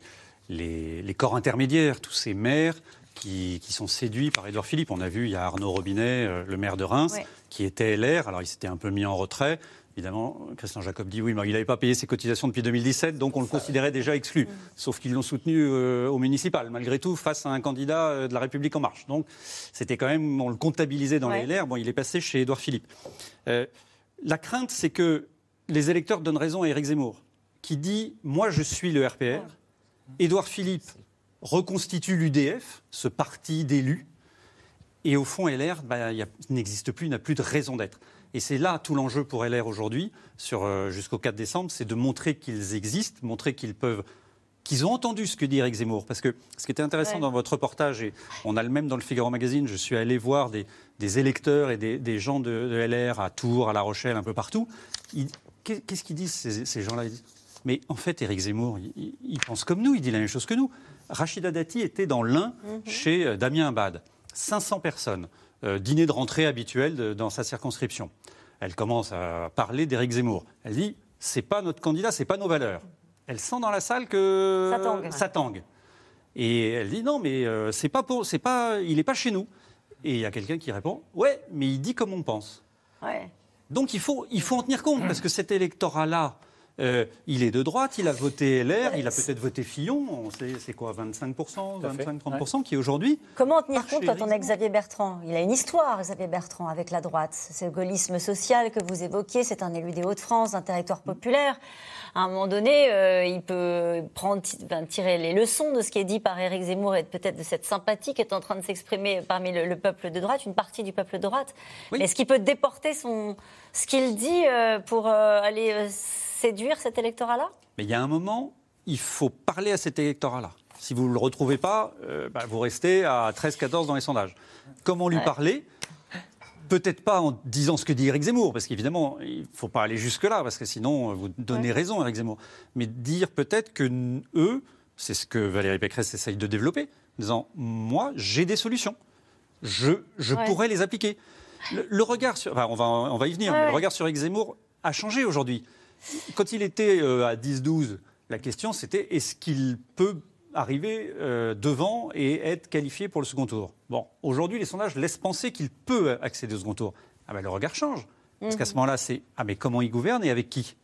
les, les corps intermédiaires, tous ces maires qui, qui sont séduits par Édouard Philippe. On a vu, il y a Arnaud Robinet, euh, le maire de Reims, Ouais. qui était LR. Alors, il s'était un peu mis en retrait. Évidemment, Christian Jacob dit oui, mais il n'avait pas payé ses cotisations depuis 2017, donc on le considérait déjà exclu. Sauf qu'ils l'ont soutenu euh, au municipal, malgré tout, face à un candidat euh, de la République En Marche. Donc, c'était quand même, on le comptabilisait dans Ouais. les LR. Bon, il est passé chez Édouard Philippe. Euh, la crainte, c'est que les électeurs donnent raison à Éric Zemmour, qui dit Moi, je suis le RPR. Édouard Philippe reconstitue l'UDF, ce parti d'élus. Et au fond, LR bah, n'existe plus, n'a plus de raison d'être. Et c'est là tout l'enjeu pour LR aujourd'hui, euh, jusqu'au 4 décembre, c'est de montrer qu'ils existent, montrer qu'ils peuvent qu'ils ont entendu ce que dit Eric Zemmour. Parce que ce qui était intéressant Ouais. dans votre reportage, et on a le même dans le Figaro Magazine, je suis allé voir des, des électeurs et des, des gens de, de LR à Tours, à La Rochelle, un peu partout. Qu'est-ce qu'ils disent, ces, ces gens-là? Mais en fait, Éric Zemmour, il, il pense comme nous, il dit la même chose que nous. Rachida Dati était dans l'Ain Mhm. chez euh, Damien Abad. 500 personnes, euh, dîner de rentrée habituel de- dans sa circonscription. Elle commence à parler d'Éric Zemmour. Elle dit c'est pas notre candidat, c'est pas nos valeurs. Elle sent dans la salle que Ça tangue. ça tangue. Et elle dit non, mais euh, c'est pas pour, c'est pas, il n'est pas chez nous. Et il y a quelqu'un qui répond ouais, mais il dit comme on pense. Ouais. Donc il faut, il faut en tenir compte, parce que cet électorat-là, euh, il est de droite, il a voté LR, il a peut-être voté Fillon, on sait- c'est quoi, 25%, Tout à fait. 25-30%, qui aujourd'hui. Comment en tenir compte quand on est Xavier Bertrand? Il a une histoire, Xavier Bertrand, avec la droite. C'est le gaullisme social que vous évoquiez, c'est un élu des Hauts-de-France, d'un territoire populaire. À un moment donné, euh, il peut prendre, enfin, tirer les leçons de ce qui est dit par Éric Zemmour et peut-être de cette sympathie qui est en train de s'exprimer parmi le, le peuple de droite, une partie du peuple de droite. Oui. Mais est-ce qu'il peut déporter son, ce qu'il dit euh, pour euh, aller euh, séduire cet électorat-là? Mais il y a un moment, il faut parler à cet électorat-là. Si vous ne le retrouvez pas, euh, bah, vous restez à 13-14 dans les sondages. Comment lui Ouais. parler? Peut-être pas en disant ce que dit Éric Zemmour, parce qu'évidemment, il ne faut pas aller jusque-là, parce que sinon, vous donnez raison à Éric Zemmour. Mais dire peut-être que eux, c'est ce que Valérie Pécresse essaye de développer, en disant Moi, j'ai des solutions. Je, je Ouais. pourrais les appliquer. Le, le regard sur. enfin, on, va, on va y venir, mais le regard sur Éric Zemmour a changé aujourd'hui. Quand il était euh, à 10-12, la question c'était est-ce qu'il peut arriver euh, devant et être qualifié pour le second tour? Bon, aujourd'hui, les sondages laissent penser qu'il peut accéder au second tour. Ah ben, le regard change. Parce qu'à ce moment-là, c'est ah mais comment il gouverne et avec qui?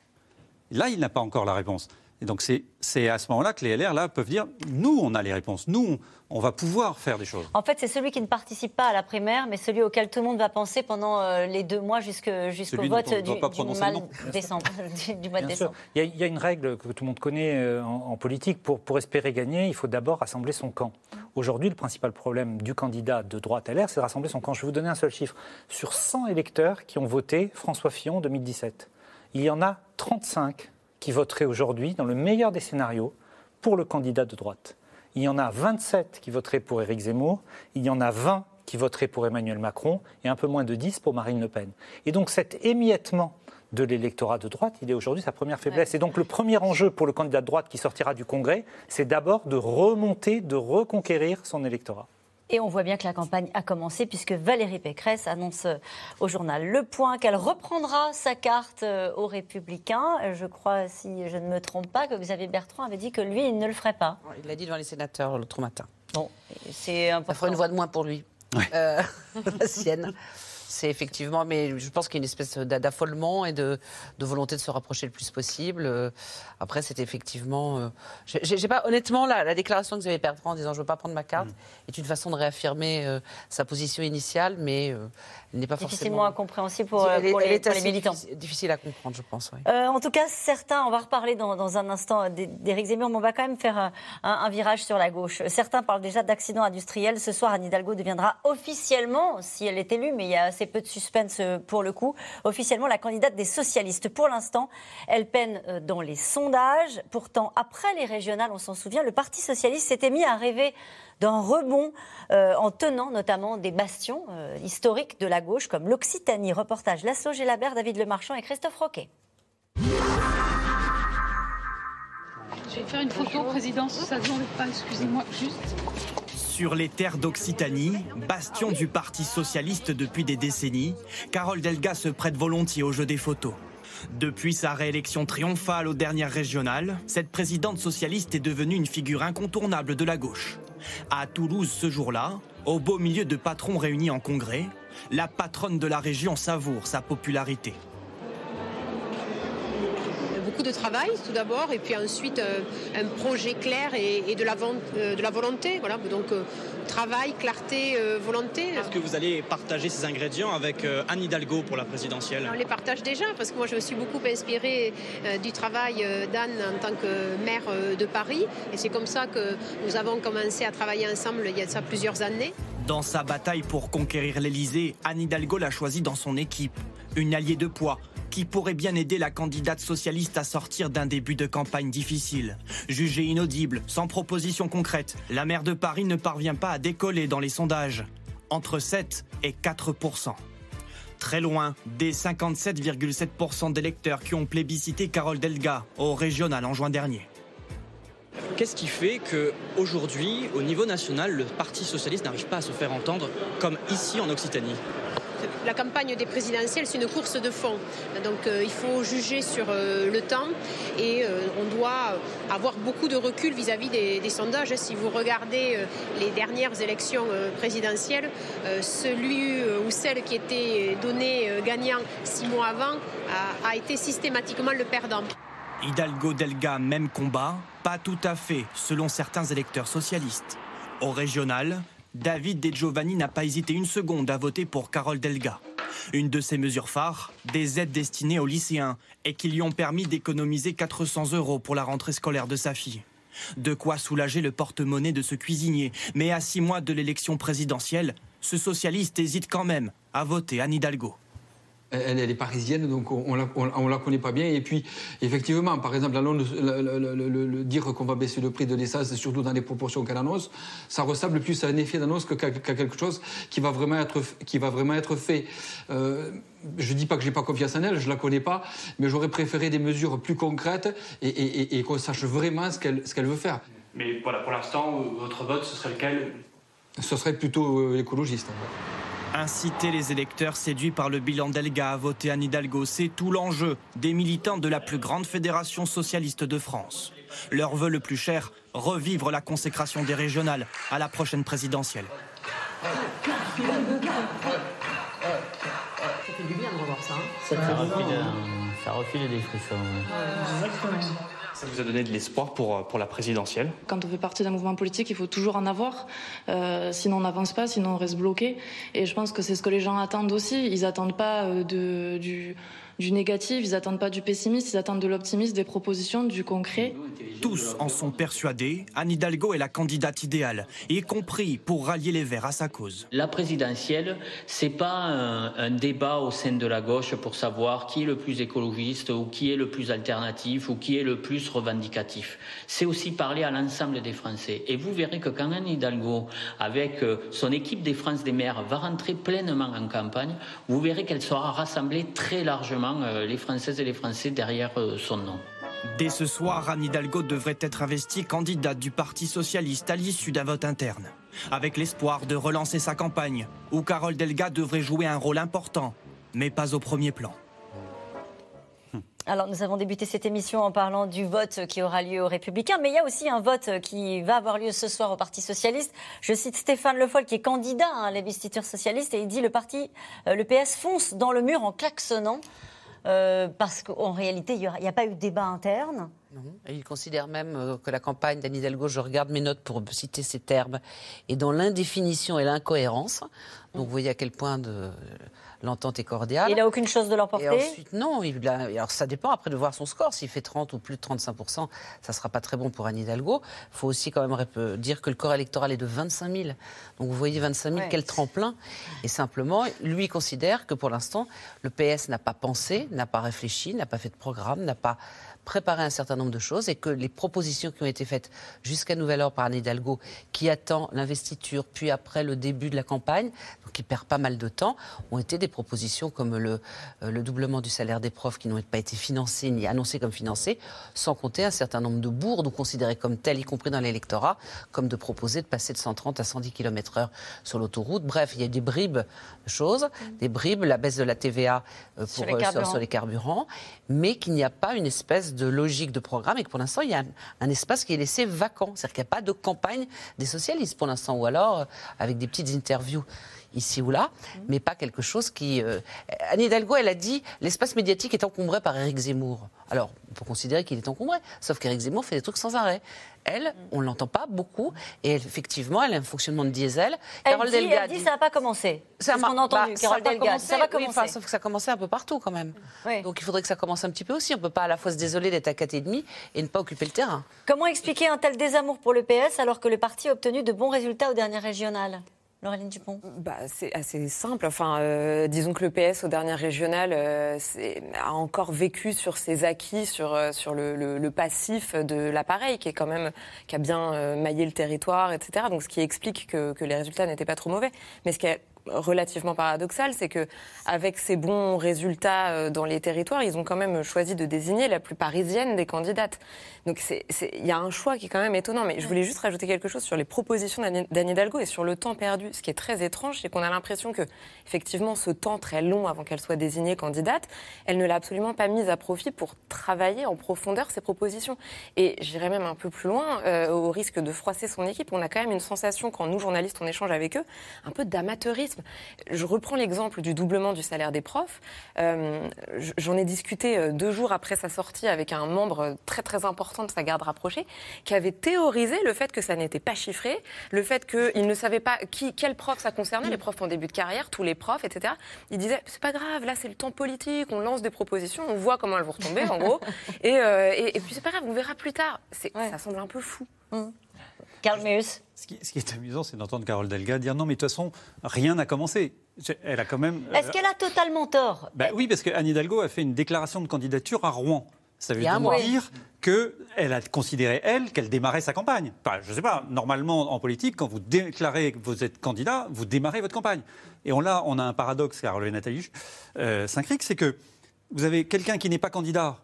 Là, il n'a pas encore la réponse. Et donc c'est c'est à ce moment-là que les LR là peuvent dire nous on a les réponses, nous on, on va pouvoir faire des choses. En fait, c'est celui qui ne participe pas à la primaire, mais celui auquel tout le monde va penser pendant euh, les deux mois jusqu'au dont vote du, pas du prononcer mal le nom. décembre, du, du mois de sûr. décembre. Il y, a, il y a une règle que tout le monde connaît euh, en, en politique. Pour, pour espérer gagner, il faut d'abord rassembler son camp. Aujourd'hui, le principal problème du candidat de droite LR, c'est de rassembler son camp. Je vais vous donner un seul chiffre. Sur 100 électeurs qui ont voté François Fillon en 2017, il y en a 35 qui voteraient aujourd'hui, dans le meilleur des scénarios, pour le candidat de droite. Il y en a 27 qui voteraient pour Éric Zemmour, il y en a 20 qui voteraient pour Emmanuel Macron et un peu moins de 10 pour Marine Le Pen. Et donc cet émiettement de l'électorat de droite, il est aujourd'hui sa première faiblesse. Et donc le premier enjeu pour le candidat de droite qui sortira du Congrès, c'est d'abord de remonter, de reconquérir son électorat. Et on voit bien que la campagne a commencé puisque Valérie Pécresse annonce euh, au journal Le Point qu'elle reprendra sa carte euh, aux Républicains. Je crois, si je ne me trompe pas, que Xavier Bertrand avait dit que lui, il ne le ferait pas. Il l'a dit devant les sénateurs l'autre matin. Bon, c'est Ça important. fera une voix de moins pour lui. Euh, la sienne. C'est effectivement, mais je pense qu'il y a une espèce d'a- d'affolement et de, de volonté de se rapprocher le plus possible. Euh, Après, c'est effectivement. euh, j'ai- pas, honnêtement, la, la déclaration que Xavier Bertrand en disant je veux pas prendre ma carte est une façon de réaffirmer euh, sa position initiale, mais euh, elle n'est pas Difficilement forcément. incompréhensible pour, Elle pour elle les, pour militants. difficile- difficile à comprendre, je pense. oui. Euh, en tout cas, certains, on va reparler dans, dans un instant d'É- d'Éric Zemmour, mais on va quand même faire un, un- un virage sur la gauche. Certains parlent déjà d'accident industriel. Ce soir, Anne Hidalgo deviendra officiellement, si elle est élue, mais il y a assez peu de suspense euh, pour le coup, officiellement la candidate des socialistes. Pour l'instant, elle peine euh, dans les sondages. Pourtant, après les régionales, on s'en souvient, le Parti socialiste s'était mis à rêver d'un rebond euh, en tenant notamment des bastions historiques de la gauche comme l'Occitanie. Reportage Lasso Gélabert, David Lemarchand et Christophe Roquet. Je vais faire une photo, président, si ça ne vous pas, excusez-moi, juste. Sur les terres d'Occitanie, bastion du Parti socialiste depuis des décennies, Carole Delga se prête volontiers au jeu des photos. Depuis sa réélection triomphale aux dernières régionales, cette présidente socialiste est devenue une figure incontournable de la gauche. À Toulouse ce jour-là, au beau milieu de patrons réunis en congrès, la patronne de la région savoure sa popularité. Beaucoup de travail tout d'abord et puis ensuite euh, un projet clair et, et de, la euh, de la volonté. Voilà. Donc euh, travail, clarté, euh, volonté. Est-ce que vous allez partager ces ingrédients avec euh, Anne Hidalgo pour la présidentielle? On les partage déjà parce que moi je me suis beaucoup inspirée euh, du travail euh, d'Anne en tant que maire euh, de Paris et c'est comme ça que nous avons commencé à travailler ensemble il y a ça plusieurs années. Dans sa bataille pour conquérir l'Elysée, Anne Hidalgo l'a choisi dans son équipe. Une alliée de poids qui pourrait bien aider la candidate socialiste à sortir d'un début de campagne difficile. Jugée inaudible, sans proposition concrète, la maire de Paris ne parvient pas à décoller dans les sondages. Entre 7 et 4% Très loin des 57,7% d'électeurs qui ont plébiscité Carole Delga au régional en juin dernier. Qu'est-ce qui fait qu'aujourd'hui, au niveau national, le Parti socialiste n'arrive pas à se faire entendre comme ici en Occitanie? La campagne des présidentielles, c'est une course de fond. Donc euh, il faut juger sur euh, le temps et euh, on doit avoir beaucoup de recul vis-à-vis des, sondages. Si vous regardez les dernières élections présidentielles, celui ou celle qui était donné gagnant six mois avant a été systématiquement le perdant. Hidalgo Delga, même combat, pas tout à fait, selon certains électeurs socialistes. Au régional, David De Giovanni n'a pas hésité une seconde à voter pour Carole Delga. Une de ses mesures phares, des aides destinées aux lycéens et qui lui ont permis d'économiser 400 euros pour la rentrée scolaire de sa fille. De quoi soulager le porte-monnaie de ce cuisinier. Mais à six mois de l'élection présidentielle, ce socialiste hésite quand même à voter Anne Hidalgo. Elle, elle, est parisienne, donc on ne la, on, la, connaît pas bien. Et puis, effectivement, par exemple, le, le, le, dire qu'on va baisser le prix de l'essence, surtout dans les proportions qu'elle annonce, ça ressemble plus à un effet d'annonce qu'à quelque chose qui va vraiment être, qui va vraiment être fait. Euh, je ne dis pas que je n'ai pas confiance en elle, je ne la connais pas, mais j'aurais préféré des mesures plus concrètes et, et, et, et qu'on sache vraiment ce qu'elle qu veut faire. Mais voilà, pour l'instant, votre vote, ce serait lequel? Ce serait plutôt euh, écologiste. En fait. Inciter les électeurs séduits par le bilan d'Elga à voter Anne Hidalgo, c'est tout l'enjeu des militants de la plus grande fédération socialiste de France. Leur vœu le plus cher, revivre la consécration des régionales à la prochaine présidentielle. Ça fait du bien de revoir ça. Hein ça, ça, refile, ça refile des frissons. Ça vous a donné de l'espoir pour, pour la présidentielle Quand on fait partie d'un mouvement politique, il faut toujours en avoir. Euh, sinon, on n'avance pas, sinon on reste bloqué. Et je pense que c'est ce que les gens attendent aussi. Ils n'attendent pas euh, de, du, du négatif, ils n'attendent pas du pessimiste, ils attendent de l'optimisme, des propositions, du concret. Tous en sont persuadés, Anne Hidalgo est la candidate idéale, y compris pour rallier les Verts à sa cause. La présidentielle, c'est pas un, un, débat au sein de la gauche pour savoir qui est le plus écologiste ou qui est le plus alternatif ou qui est le plus revendicatif. C'est aussi parler à l'ensemble des Français. Et vous verrez que quand Anne Hidalgo, avec son équipe des France des maires, va rentrer pleinement en campagne, vous verrez qu'elle sera rassemblée très largement les Françaises et les Français derrière son nom. Dès ce soir, Anne Hidalgo devrait être investie candidate du Parti socialiste à l'issue d'un vote interne, avec l'espoir de relancer sa campagne, où Carole Delga devrait jouer un rôle important, mais pas au premier plan. Alors, nous avons débuté cette émission en parlant du vote qui aura lieu aux Républicains, mais il y a aussi un vote qui va avoir lieu ce soir au Parti Socialiste. Je cite Stéphane Le Foll, qui est candidat à l'investiture socialiste, et il dit le parti, le PS fonce dans le mur en klaxonnant. Euh, parce qu'en réalité, il n'y a, a, pas eu de débat interne. Non. Et il considère même que la campagne d'Anne Hidalgo, je regarde mes notes pour citer ces termes, est dans l'indéfinition et l'incohérence. Donc vous voyez à quel point de l'entente est cordiale. Il n'a aucune chose de l'emporter Et ensuite, non. Il a, alors ça dépend après de voir son score. S'il fait 30 ou plus de 35%, ça ne sera pas très bon pour Anne Hidalgo. Il faut aussi quand même dire que le corps électoral est de 25 000. Donc vous voyez 25 000, ouais. quel tremplin. Et simplement, lui considère que pour l'instant, le PS n'a pas pensé, n'a pas réfléchi, n'a pas fait de programme, n'a pas préparé un certain nombre de choses et que les propositions qui ont été faites jusqu'à nouvel ordre par Anne Hidalgo, qui attend l'investiture, puis après le début de la campagne, donc qui perd pas mal de temps, ont été des propositions comme le, euh, le doublement du salaire des profs qui n'ont pas été financés ni annoncés comme financés, sans compter un certain nombre de bourdes ou considérées comme telles, y compris dans l'électorat, comme de proposer de passer de 130 à 110 km/h sur l'autoroute. Bref, il y a des bribes de choses, des bribes, la baisse de la TVA euh, pour, sur, les sur, sur les carburants, mais qu'il n'y a pas une espèce de logique de programme et que pour l'instant, il y a un, un, espace qui est laissé vacant. C'est-à-dire qu'il n'y a pas de campagne des socialistes pour l'instant, ou alors euh, avec des petites interviews ici ou là, mmh. mais pas quelque chose qui... Euh... Anne Hidalgo, elle a dit l'espace médiatique est encombré par Éric Zemmour. Alors, on peut considérer qu'il est encombré, sauf qu'Éric Zemmour fait des trucs sans arrêt. Elle, on ne l'entend pas beaucoup, et elle, effectivement, elle a un fonctionnement de diesel. Elle Carole dit, Delga elle dit, dit ça n'a pas commencé. Ça ce qu'on a entendu, bah, Carole ça Delga. Commencé, ça va commencer. Oui, enfin, sauf que ça a commencé un peu partout quand même. Oui. Donc il faudrait que ça commence un petit peu aussi. On ne peut pas à la fois se désoler d'être à 4,5 et ne pas occuper le terrain. Comment expliquer un tel désamour pour le PS alors que le parti a obtenu de bons résultats aux dernières régionales Laureline Dupont bah, C'est assez simple. Enfin, euh, disons que le PS, au dernier régional, euh, a encore vécu sur ses acquis, sur, euh, sur le, le, le, passif de l'appareil, qui est quand même qui a bien euh, maillé le territoire, etc. Donc, ce qui explique que, que les résultats n'étaient pas trop mauvais. Mais ce qui relativement paradoxal, c'est que avec ces bons résultats euh, dans les territoires, ils ont quand même choisi de désigner la plus parisienne des candidates. Donc il y a un choix qui est quand même étonnant. Mais je voulais juste rajouter quelque chose sur les propositions d'Anne Hidalgo et sur le temps perdu. Ce qui est très étrange, c'est qu'on a l'impression que effectivement ce temps très long avant qu'elle soit désignée candidate, elle ne l'a absolument pas mise à profit pour travailler en profondeur ses propositions. Et j'irais même un peu plus loin, euh, au risque de froisser son équipe, on a quand même une sensation quand nous journalistes on échange avec eux, un peu d'amateurisme. Je reprends l'exemple du doublement du salaire des profs. Euh, j'en ai discuté euh, deux jours après sa sortie avec un membre très très important de sa garde rapprochée qui avait théorisé le fait que ça n'était pas chiffré, le fait qu'il ne savait pas qui, quel prof ça concernait, les profs en début de carrière, tous les profs, etc. Il disait c'est pas grave, là c'est le temps politique, on lance des propositions, on voit comment elles vont retomber en gros, euh, et, et, puis c'est pas grave, on verra plus tard. Ça semble un peu fou. Mmh. Carl Meus. Ce qui, ce qui, est amusant, c'est d'entendre Carole Delga dire non, mais de toute façon, rien n'a commencé. Elle a quand même. Est-ce qu'elle a totalement tort? Bah, Oui, parce qu'Anne Hidalgo a fait une déclaration de candidature à Rouen. Ça veut dire qu'elle a considéré, elle, qu'elle démarrait sa campagne. Enfin, je ne sais pas, normalement, en politique, quand vous déclarez que vous êtes candidat, vous démarrez votre campagne. Et on, là, on a un paradoxe, car le Nathalie euh, Saint-Cric, c'est que vous avez quelqu'un qui n'est pas candidat,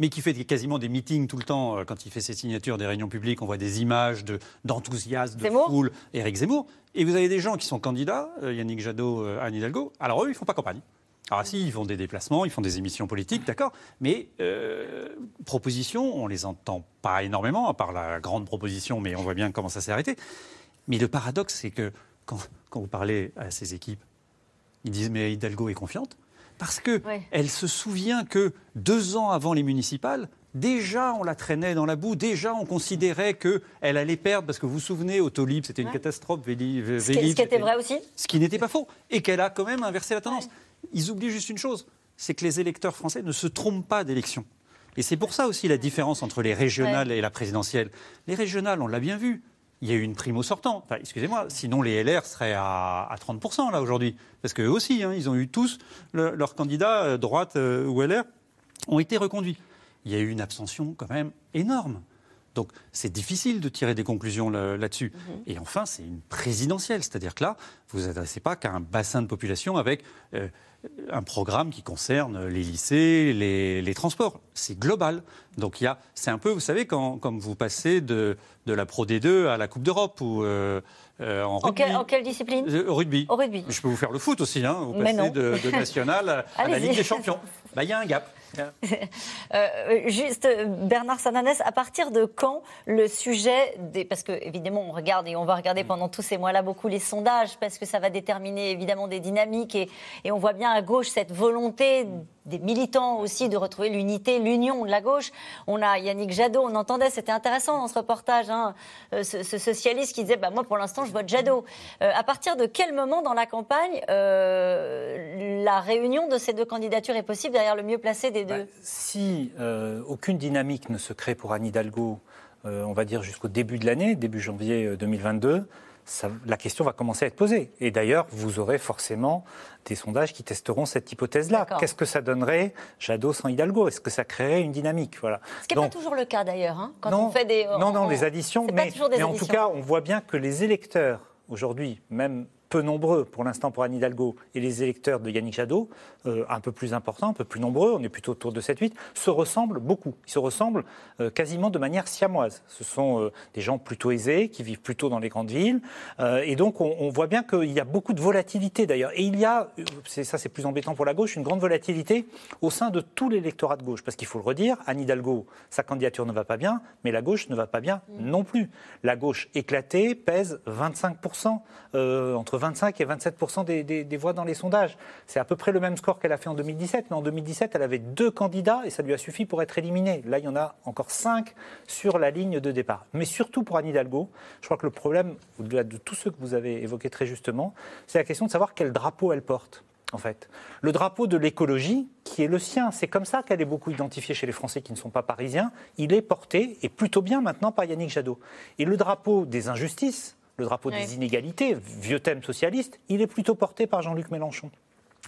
mais qui fait quasiment des meetings tout le temps. Euh, quand il fait ses signatures des réunions publiques, on voit des images d'enthousiasme, de, foule. Éric Zemmour. Et vous avez des gens qui sont candidats, euh, Yannick Jadot, Anne Hidalgo. Alors eux, ils ne font pas campagne. Alors si, ils font des déplacements, ils font des émissions politiques, d'accord, mais euh, propositions, on les entend pas énormément, à part la grande proposition, mais on voit bien comment ça s'est arrêté. Mais le paradoxe, c'est que quand, vous parlez à ces équipes, ils disent mais Hidalgo est confiante, parce que elle se souvient que deux ans avant les municipales, Déjà, on la traînait dans la boue. Déjà, on considérait qu'elle allait perdre, parce que vous vous souvenez, Autolib, c'était une catastrophe. Véli, ce, qui, ce qui était vrai aussi. Ce qui n'était pas faux. Et qu'elle a quand même inversé la tendance ils oublient juste une chose, c'est que les électeurs français ne se trompent pas d'élection. Et c'est pour ça aussi la différence entre les régionales et la présidentielle. Les régionales, on l'a bien vu, il y a eu une prime au sortant. Enfin, excusez-moi, sinon les LR seraient à, 30% là aujourd'hui. Parce qu'eux aussi, hein, ils ont eu tous leurs candidats, euh, droite euh, ou LR, ont été reconduits. Il y a eu une abstention quand même énorme. Donc c'est difficile de tirer des conclusions là-dessus. Mhm. Et enfin, c'est une présidentielle, c'est-à-dire que là, vous ne vous adressez pas qu'à un bassin de population avec euh, un programme qui concerne les lycées, les, transports. C'est global. Donc il c'est un peu, vous savez, quand, comme vous passez de, la Pro D2 à la Coupe d'Europe ou euh, euh, en rugby. En, quelle discipline? Au rugby. Au rugby. je peux vous faire le foot aussi, hein. Vous passez de, de, national à la Ligue des Champions. Bah, il y a un gap. Euh, juste, Bernard Sananès, à partir de quand le sujet. Parce que, évidemment, on regarde et on va regarder pendant tous ces mois-là beaucoup les sondages, parce que ça va déterminer évidemment des dynamiques. Et, et on voit bien à gauche cette volonté des militants aussi de retrouver l'unité, l'union de la gauche. On a Yannick Jadot, on entendait, c'était intéressant dans ce reportage, hein, euh, ce, socialiste qui disait bah, Moi, pour l'instant, je vote Jadot. Euh, à partir de quel moment dans la campagne la réunion de ces deux candidatures est possible derrière le mieux placé des deux bah, Si euh, aucune dynamique ne se crée pour Anne Hidalgo, euh, on va dire jusqu'au début de l'année, début janvier 2022, euh, la question va commencer à être posée. Et d'ailleurs, vous aurez forcément des sondages qui testeront cette hypothèse-là. Qu'est-ce que ça donnerait Jadot sans Hidalgo? Est-ce que ça créerait une dynamique? Voilà. Ce qui n'est pas toujours le cas d'ailleurs. Hein, quand on fait des. Non, non, des additions. Mais, mais en tout cas, on voit bien que les électeurs, aujourd'hui, même peu nombreux pour l'instant pour Anne Hidalgo et les électeurs de Yannick Jadot, euh, un peu plus importants, un peu plus nombreux, on est plutôt autour de 7-8, se ressemblent beaucoup. Ils se ressemblent euh, quasiment de manière siamoise. Ce sont euh, des gens plutôt aisés, qui vivent plutôt dans les grandes villes. et donc on, voit bien qu'il y a beaucoup de volatilité d'ailleurs. Et il y a, ça c'est plus embêtant pour la gauche, une grande volatilité au sein de tout l'électorat de gauche. Parce qu'il faut le redire, Anne Hidalgo, sa candidature ne va pas bien, mais la gauche ne va pas bien non plus. La gauche éclatée pèse 25%, entre 25 et 27 des, des, voix dans les sondages. C'est à peu près le même score qu'elle a fait en 2017, mais en 2017, elle avait deux candidats et ça lui a suffi pour être éliminée. Là, il y en a encore cinq sur la ligne de départ. Mais surtout pour Anne Hidalgo, je crois que le problème, au-delà de tout ce que vous avez évoqué très justement, c'est la question de savoir quel drapeau elle porte en fait. Le drapeau de l'écologie, qui est le sien, c'est comme ça qu'elle est beaucoup identifiée chez les Français qui ne sont pas parisiens, il est porté, et plutôt bien maintenant, par Yannick Jadot. Et le drapeau des injustices, le drapeau des inégalités, vieux thème socialiste, il est plutôt porté par Jean-Luc Mélenchon.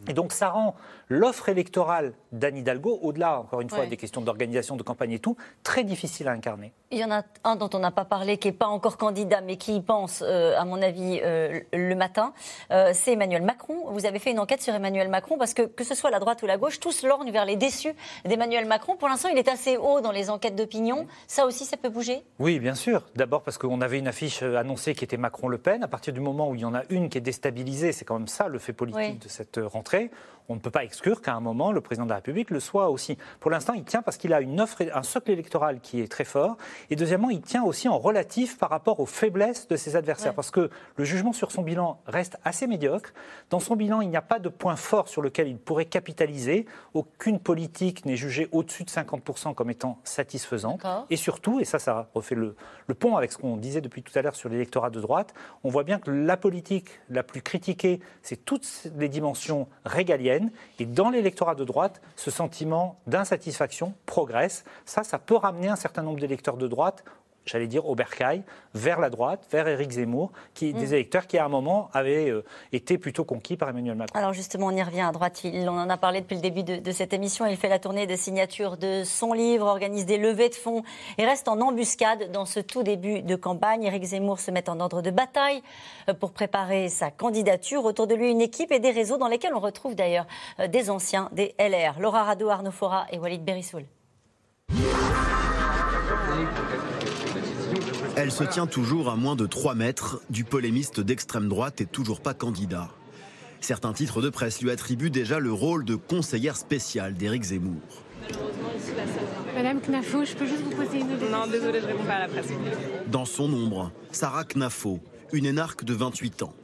Et donc ça rend l'offre électorale d'Anne Hidalgo, au-delà, encore une fois, Ouais. des questions d'organisation de campagne et tout, très difficile à incarner. Il y en a un dont on n'a pas parlé, qui n'est pas encore candidat, mais qui y pense, euh, à mon avis, euh, le matin. Euh, c'est Emmanuel Macron. Vous avez fait une enquête sur Emmanuel Macron, parce que que ce soit la droite ou la gauche, tous lorgnent vers les déçus d'Emmanuel Macron. Pour l'instant, il est assez haut dans les enquêtes d'opinion. Ça aussi, ça peut bouger? Oui, bien sûr. D'abord parce qu'on avait une affiche annoncée qui était Macron-Le Pen. À partir du moment où il y en a une qui est déstabilisée, c'est quand même ça le fait politique de cette euh, On ne peut pas exclure qu'à un moment, le président de la République le soit aussi. Pour l'instant, il tient parce qu'il a une offre, un socle électoral qui est très fort. Et deuxièmement, il tient aussi en relatif par rapport aux faiblesses de ses adversaires. Ouais. Parce que le jugement sur son bilan reste assez médiocre. Dans son bilan, il n'y a pas de point fort sur lequel il pourrait capitaliser. Aucune politique n'est jugée au-dessus de 50% comme étant satisfaisante. Et surtout, et ça, ça refait le, le pont avec ce qu'on disait depuis tout à l'heure sur l'électorat de droite, on voit bien que la politique la plus critiquée, c'est toutes les dimensions régaliennes. Et dans l'électorat de droite, ce sentiment d'insatisfaction progresse. Ça, ça peut ramener un certain nombre d'électeurs de droite j'allais dire, au bercail, vers la droite, vers Éric Zemmour, qui, des électeurs qui, à un moment, avaient euh, été plutôt conquis par Emmanuel Macron. Alors justement, on y revient à droite. Il, on en a parlé depuis le début de, de cette émission. Il fait la tournée de signature de son livre, organise des levées de fonds et reste en embuscade dans ce tout début de campagne. Éric Zemmour se met en ordre de bataille euh, pour préparer sa candidature. Autour de lui, une équipe et des réseaux dans lesquels on retrouve d'ailleurs euh, des anciens des LR. Laura Rado, Arnaud Fora et Walid Berissoul. Elle se tient toujours à moins de 3 mètres du polémiste d'extrême droite et toujours pas candidat. Certains titres de presse lui attribuent déjà le rôle de conseillère spéciale d'Éric Zemmour. Madame Knafo, je peux juste vous poser une Non, désolée, je réponds pas à la presse. Dans son ombre, Sarah Knafo, une énarque de 28 ans.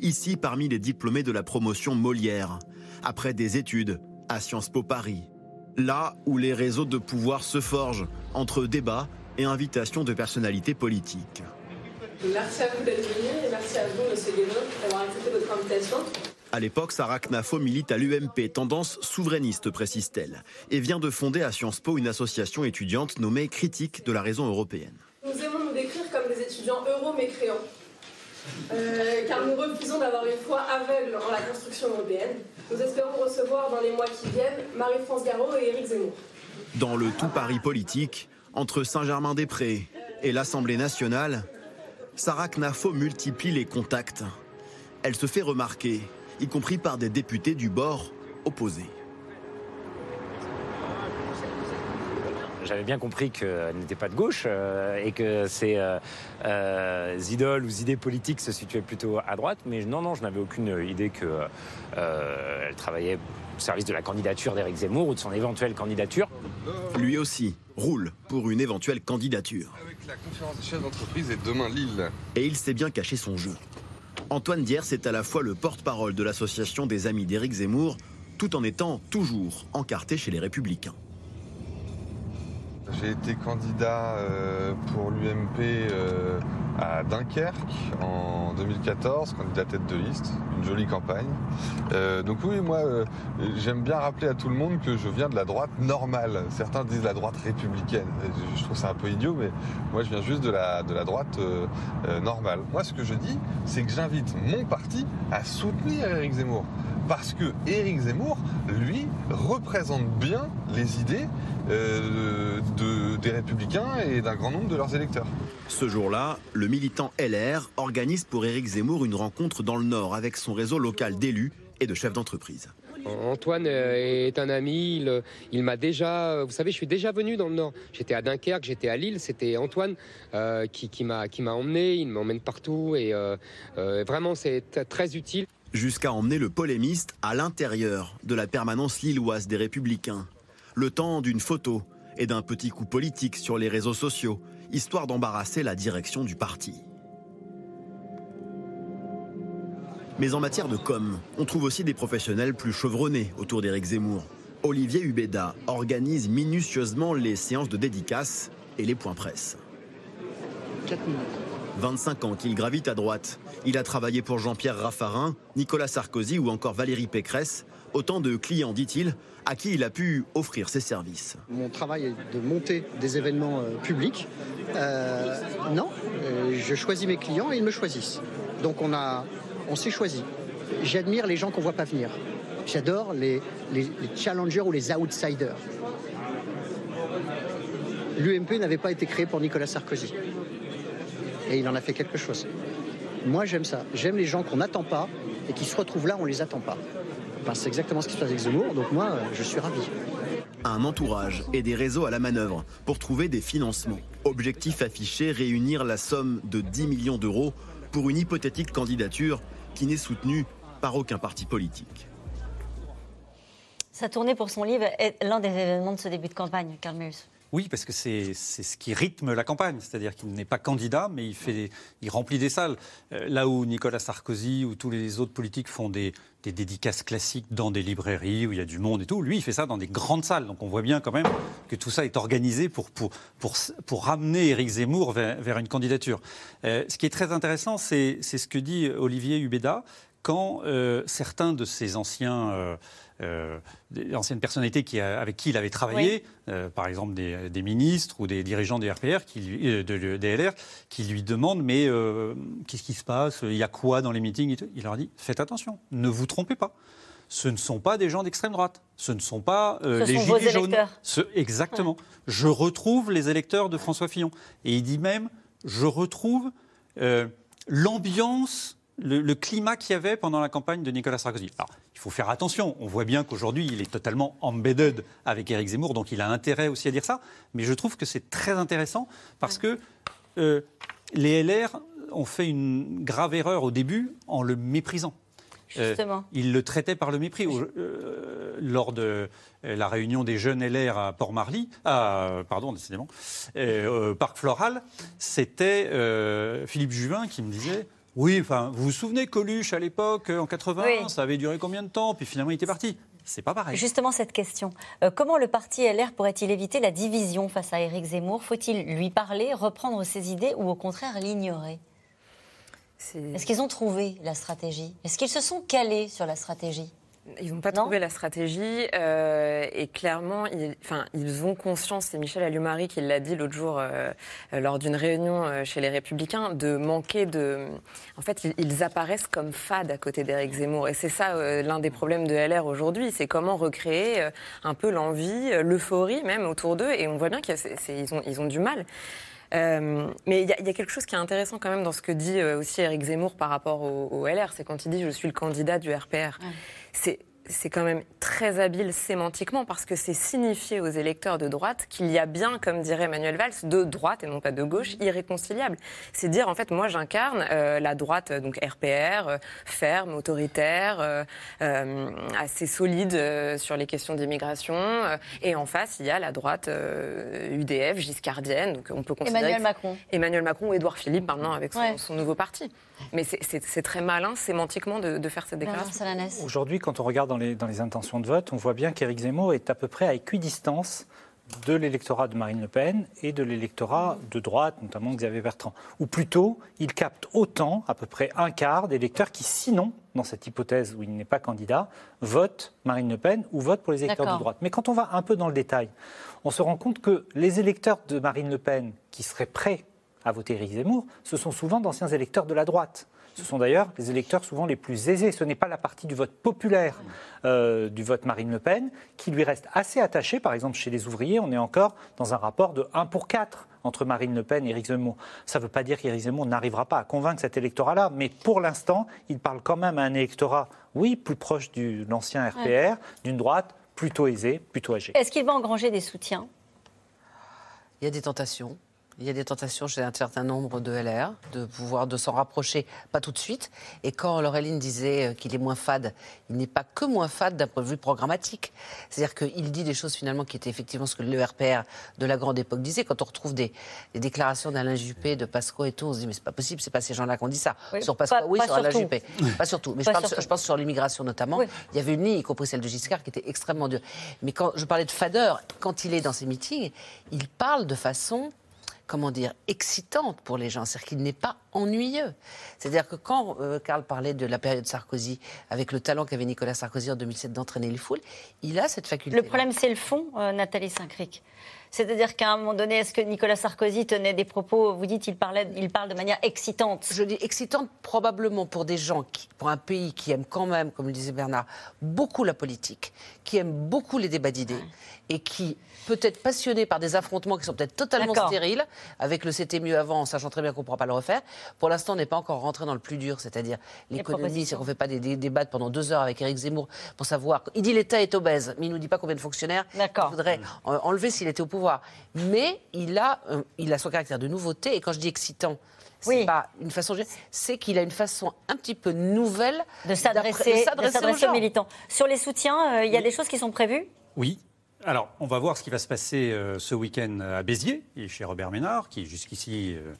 Ici, parmi les diplômés de la promotion Molière, après des études à Sciences Po Paris. Là où les réseaux de pouvoir se forgent entre débats et invitations de personnalités politiques. Merci à vous d'être venu et merci à vous, Monsieur Guénon, d'avoir accepté votre invitation. À l'époque, Sarah Knafo milite à l'UMP, tendance souverainiste, précise-t-elle, et vient de fonder à Sciences Po une association étudiante nommée Critique de la raison européenne. Nous aimons nous décrire comme des étudiants euro-mécréants, euh, car nous refusons d'avoir une foi aveugle en la construction européenne. Nous espérons recevoir dans les mois qui viennent Marie-France Garot et Éric Zemmour. Dans le tout Paris politique, entre Saint-Germain-des-Prés et l'Assemblée nationale, Sarah Knafo multiplie les contacts. Elle se fait remarquer, y compris par des députés du bord opposé. J'avais bien compris qu'elle n'était pas de gauche euh, et que ses euh, euh, idoles ou idées politiques se situaient plutôt à droite. Mais non, non, je n'avais aucune idée qu'elle travaillait au service de la candidature d'Éric Zemmour ou de son éventuelle candidature. Lui aussi roule pour une éventuelle candidature. Avec la conférence des chefs d'entreprise et demain Lille. Et il sait bien cacher son jeu. Antoine Diers est à la fois le porte-parole de l'association des amis d'Éric Zemmour, tout en étant toujours encarté chez les Républicains. J'ai été candidat euh, pour l'UMP euh, à Dunkerque en 2014, candidat tête de liste, une jolie campagne. Euh, donc oui, moi, j'aime bien rappeler à tout le monde que je viens de la droite normale. Certains disent la droite républicaine. Je trouve ça un peu idiot, mais moi, je viens juste de la, de la droite normale. Moi, ce que je dis, c'est que j'invite mon parti à soutenir Éric Zemmour. Parce que Éric Zemmour, lui, représente bien les idées de- des républicains et d'un grand nombre de leurs électeurs. Ce jour-là, le militant LR organise pour Éric Zemmour une rencontre dans le Nord avec son réseau local d'élus et de chefs d'entreprise. Antoine euh, est un ami, il, il m'a déjà, vous savez, je suis déjà venu dans le Nord. J'étais à Dunkerque, j'étais à Lille, c'était Antoine euh, qui, qui m'a emmené, il m'emmène partout et euh, euh, vraiment c'est très utile. Jusqu'à emmener le polémiste à l'intérieur de la permanence lilloise des Républicains. Le temps d'une photo et d'un petit coup politique sur les réseaux sociaux, histoire d'embarrasser la direction du parti. Mais en matière de com, on trouve aussi des professionnels plus chevronnés autour d'Éric Zemmour. Olivier Hubeda organise minutieusement les séances de dédicaces et les points presse. 25 ans qu'il gravite à droite. Il a travaillé pour Jean-Pierre Raffarin, Nicolas Sarkozy ou encore Valérie Pécresse. Autant de clients, dit-il, à qui il a pu offrir ses services. Mon travail est de monter des événements euh, publics. Euh, non, euh, je choisis mes clients et ils me choisissent. Donc on, a, on s'est choisi. J'admire les gens qu'on voit pas venir. J'adore les, challengers ou les outsiders. L'UMP n'avait pas été créé pour Nicolas Sarkozy. Et il en a fait quelque chose. Moi, j'aime ça. J'aime les gens qu'on n'attend pas et qui se retrouvent là, on les attend pas. Enfin, c'est exactement ce qui se passe avec Zemmour, donc moi, euh, je suis ravi. Un entourage et des réseaux à la manœuvre pour trouver des financements. Objectif affiché, réunir la somme de 10 millions d'euros pour une hypothétique candidature qui n'est soutenue par aucun parti politique. Sa tournée pour son livre est l'un des événements de ce début de campagne, Karl Mills. Oui, parce que c'est ce qui rythme la campagne, c'est-à-dire qu'il n'est pas candidat, mais il, fait, il remplit des salles. Euh, là où Nicolas Sarkozy ou tous les autres politiques font des, des dédicaces classiques dans des librairies où il y a du monde et tout, lui, il fait ça dans des grandes salles. Donc on voit bien quand même que tout ça est organisé pour, pour, pour, pour ramener Éric Zemmour vers, une candidature. Euh, ce qui est très intéressant, c'est ce que dit Olivier Hubeda quand euh, certains de ses anciens, euh, euh, anciennes personnalités qui, avec qui il avait travaillé, par exemple des, des ministres ou des dirigeants des RPR, qui lui- de, des LR, qui lui demandent mais qu'est-ce qui se passe? Il y a quoi dans les meetings? Et tout Il leur dit faites attention, ne vous trompez pas. Ce ne sont pas des gens d'extrême droite. Ce ne sont pas euh, Ce les sont vos gilets jaunes. Ce- exactement. Je retrouve les électeurs de François Fillon. Et il dit même, je retrouve euh, l'ambiance, le, le climat qu'il y avait pendant la campagne de Nicolas Sarkozy. Alors, il faut faire attention. On voit bien qu'aujourd'hui, il est totalement embedded avec Éric Zemmour, donc il a intérêt aussi à dire ça. Mais je trouve que c'est très intéressant parce que euh, les LR ont fait une grave erreur au début en le méprisant. Euh, Justement. il le traitait par le mépris. Euh, lors de euh, la réunion des jeunes LR à Port-Marly, pardon, décidément, euh, au Parc Floral, c'était euh, Philippe Juvin qui me disait Oui, enfin, vous vous souvenez Coluche à l'époque, en 80, Oui. ça avait duré combien de temps Puis finalement, il était parti. C'est pas pareil. Justement, cette question. Euh, comment le parti LR pourrait-il éviter la division face à Éric Zemmour? Faut-il lui parler, reprendre ses idées ou au contraire l'ignorer? Est-ce qu'ils ont trouvé la stratégie? Est-ce qu'ils se sont calés sur la stratégie? Ils n'ont pas trouvé la stratégie euh, et clairement, ils, enfin, ils ont conscience, c'est Michel Allumari qui l'a dit l'autre jour euh, lors d'une réunion euh, chez les Républicains, de manquer de... En fait, ils, ils apparaissent comme fades à côté d'Éric Zemmour et c'est ça l'un des problèmes de LR aujourd'hui, c'est comment recréer un peu l'envie, l'euphorie même autour d'eux et on voit bien qu'ils ont, ils ont du mal. Euh, mais il y, a- il y a quelque chose qui est intéressant quand même dans ce que dit euh, aussi Éric Zemmour par rapport au, au LR, c'est quand il dit je suis le candidat du RPR. C'est c'est quand même très habile sémantiquement parce que c'est signifier aux électeurs de droite qu'il y a bien, comme dirait Emmanuel Valls, de droite et non pas de gauche, irréconciliable. C'est dire en fait moi j'incarne euh, la droite euh, donc RPR, euh, ferme, autoritaire, euh, assez solide sur les questions d'immigration, et en face il y a la droite UDF, giscardienne, donc on peut considérer Emmanuel Macron. Emmanuel Macron ou Édouard Philippe maintenant avec son, Ouais. son nouveau parti. Mais c'est- très malin sémantiquement de, de faire cette déclaration. Aujourd'hui, quand on regarde dans les, dans les intentions de vote, on voit bien qu'Éric Zemmour est à peu près à équidistance de l'électorat de Marine Le Pen et de l'électorat de droite, notamment Xavier Bertrand. Ou plutôt, il capte autant, à peu près un quart d'électeurs qui, sinon, dans cette hypothèse où il n'est pas candidat, votent Marine Le Pen ou votent pour les électeurs de droite. Mais quand on va un peu dans le détail, on se rend compte que les électeurs de Marine Le Pen qui seraient prêts à voter Éric Zemmour, ce sont souvent d'anciens électeurs de la droite. Ce sont d'ailleurs les électeurs souvent les plus aisés. Ce n'est pas la partie du vote populaire euh, du vote Marine Le Pen qui lui reste assez attachée. Par exemple, chez les ouvriers, on est encore dans un rapport de 1 pour 4 entre Marine Le Pen et Éric Zemmour. Ça ne veut pas dire qu'Éric Zemmour n'arrivera pas à convaincre cet électorat-là, mais pour l'instant, il parle quand même à un électorat, oui, plus proche de l'ancien RPR, Ouais. d'une droite plutôt aisée, plutôt âgée. Est-ce qu'il va engranger des soutiens? Il y a des tentations. Il y a des tentations chez un certain nombre de LR de pouvoir de s'en rapprocher, pas tout de suite. Et quand Laureline disait euh, qu'il est moins fade, il n'est pas que moins fade d'un point de vue programmatique. C'est-à-dire qu'il dit des choses finalement qui étaient effectivement ce que le RPR de la grande époque disait. Quand on retrouve des, des déclarations d'Alain Juppé, de Pasco et tout, on se dit mais c'est pas possible, c'est pas ces gens-là qui ont dit ça. Oui, sur Pasco, pas- oui, sur Alain. Juppé, pas surtout. Mais Pas je, parle, surtout. je pense sur l'immigration notamment. Oui. Il y avait une ligne, y compris celle de Giscard, qui était extrêmement dure. Mais quand je parlais de fadeur, quand il est dans ses meetings, il parle de façon comment dire, excitante pour les gens. C'est-à-dire qu'il n'est pas ennuyeux. C'est-à-dire que quand euh, Karl parlait de la période Sarkozy, avec le talent qu'avait Nicolas Sarkozy en 2007 d'entraîner les foules, il a cette faculté. Le problème, c'est le fond, euh, Nathalie Saint-Cric. C'est-à-dire qu'à un moment donné, est-ce que Nicolas Sarkozy tenait des propos, vous dites, il, parlait, il parle de manière excitante? Je dis excitante probablement pour des gens, qui, pour un pays qui aime quand même, comme le disait Bernard, beaucoup la politique, qui aime beaucoup les débats d'idées et qui peut-être passionné par des affrontements qui sont peut-être totalement stériles, avec le c'était mieux avant, en sachant très bien qu'on ne pourra pas le refaire. Pour l'instant, on n'est pas encore rentré dans le plus dur, c'est-à-dire l'économie, c'est qu'on ne fait pas des, débats pendant deux heures avec Éric Zemmour pour savoir. Il dit l'État est obèse, mais il ne nous dit pas combien de fonctionnaires il faudrait enlever s'il était au pouvoir. Mais il a, il a son caractère de nouveauté, et quand je dis excitant, c'est pas une façon, c'est qu'il a une façon un petit peu nouvelle de s'adresser aux militants. Sur les soutiens, euh, il y a des choses qui sont prévues? Oui, alors, on va voir ce qui va se passer euh, ce week-end à Béziers, et chez Robert Ménard, qui jusqu'ici euh,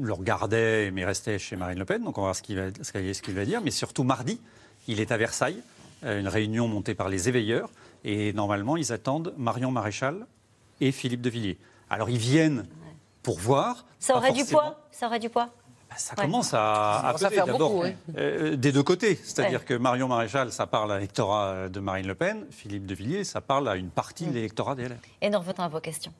le regardait, mais restait chez Marine Le Pen. Donc, on va voir ce qu'il va, ce va dire. Mais surtout, mardi, il est à Versailles, une réunion montée par les éveilleurs. Et normalement, ils attendent Marion Maréchal et Philippe de Villiers. Alors, ils viennent pour voir. Ça aurait du poids? Ça aurait du poids? Bah, ça commence à, faire d'abord euh, des deux côtés. C'est-à-dire que Marion Maréchal, ça parle à l'électorat de Marine Le Pen. Philippe de Villiers, ça parle à une partie de l'électorat des LR. Et nous revenons à vos questions.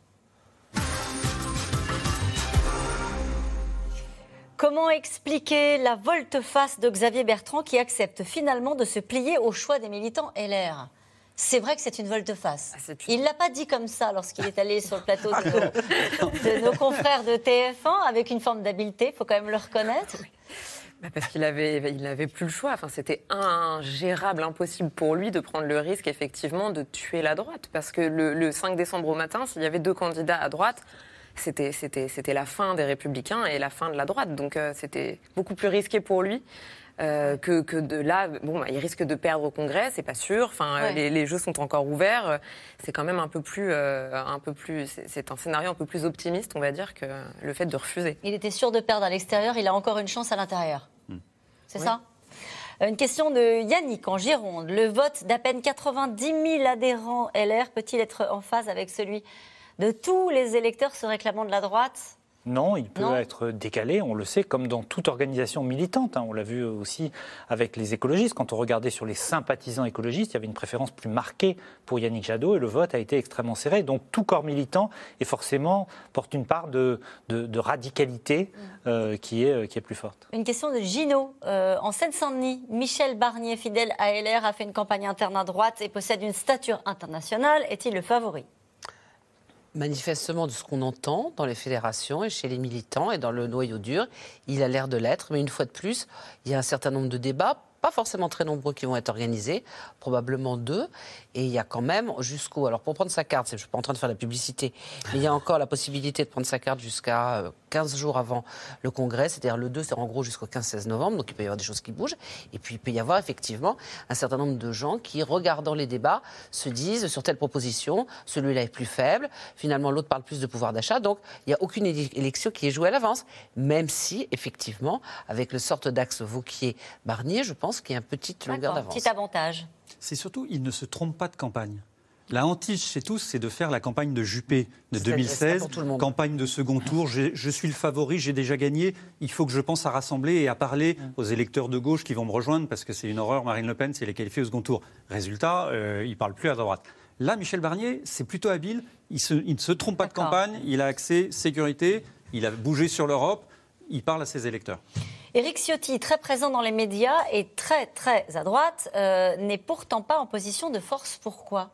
Comment expliquer la volte-face de Xavier Bertrand qui accepte finalement de se plier au choix des militants LR c'est vrai que c'est une volte-face. Ah, il ne l'a pas dit comme ça lorsqu'il est allé sur le plateau de nos, confrères de TF1, avec une forme d'habileté, il faut quand même le reconnaître. Bah, parce qu'il avait, il n'avait plus le choix. Enfin, c'était ingérable, impossible pour lui de prendre le risque, effectivement, de tuer la droite. Parce que le, 5 décembre au matin, s'il y avait deux candidats à droite, c'était, c'était, c'était la fin des Républicains et la fin de la droite. Donc, euh, c'était beaucoup plus risqué pour lui. Euh, que, que, de là, bon, bah, il risque de perdre au Congrès, c'est pas sûr. Enfin, les, jeux sont encore ouverts. C'est quand même un peu plus, euh, un peu plus. C'est un scénario un peu plus optimiste, on va dire, que le fait de refuser. Il était sûr de perdre à l'extérieur. Il a encore une chance à l'intérieur. Hmm. C'est ça? Euh, une question de Yannick en Gironde. Le vote d'à peine 90 000 adhérents LR peut-il être en phase avec celui de tous les électeurs se réclamant de la droite? Non, il peut être décalé, on le sait, comme dans toute organisation militante. Hein. On l'a vu aussi avec les écologistes. Quand on regardait sur les sympathisants écologistes, il y avait une préférence plus marquée pour Yannick Jadot et le vote a été extrêmement serré. Donc tout corps militant est forcément porte une part de, radicalité mm. euh, qui, est, qui est plus forte. Une question de Gino. Euh, en Seine-Saint-Denis, Michel Barnier, fidèle à LR, a fait une campagne interne à droite et possède une stature internationale. Est-il le favori? Manifestement de ce qu'on entend dans les fédérations et chez les militants et dans le noyau dur, il a l'air de l'être. Mais une fois de plus, il y a un certain nombre de débats pas forcément très nombreux qui vont être organisés, probablement deux. Et il y a quand même jusqu'au. Alors pour prendre sa carte, je ne suis pas en train de faire la publicité, mais il y a encore la possibilité de prendre sa carte jusqu'à 15 euh, jours avant le congrès, c'est-à-dire le 2, c'est en gros jusqu'au 15-16 novembre, donc il peut y avoir des choses qui bougent. Et puis il peut y avoir effectivement un certain nombre de gens qui, regardant les débats, se disent sur telle proposition, celui-là est plus faible, finalement l'autre parle plus de pouvoir d'achat. Donc il n'y a aucune élection qui est jouée à l'avance, même si effectivement, avec le sorte d'axe Vauquier-Barnier, je pense qu'il y a une petite longueur d'avance. Petit avantage. C'est surtout, il ne se trompe pas de campagne. La hantise chez tous, c'est de faire la campagne de Juppé de 2016, campagne de second tour. Je suis le favori, j'ai déjà gagné. Il faut que je pense à rassembler et à parler aux électeurs de gauche qui vont me rejoindre parce que c'est une horreur. Marine Le Pen, c'est les qualifiés au second tour. Résultat, euh, il ne parle plus à droite. Là, Michel Barnier, c'est plutôt habile. Il, il, ne se trompe pas de campagne. Il a accès sécurité. Il a bougé sur l'Europe. Il parle à ses électeurs. Éric Ciotti, très présent dans les médias et très très à droite, euh, n'est pourtant pas en position de force. Pourquoi?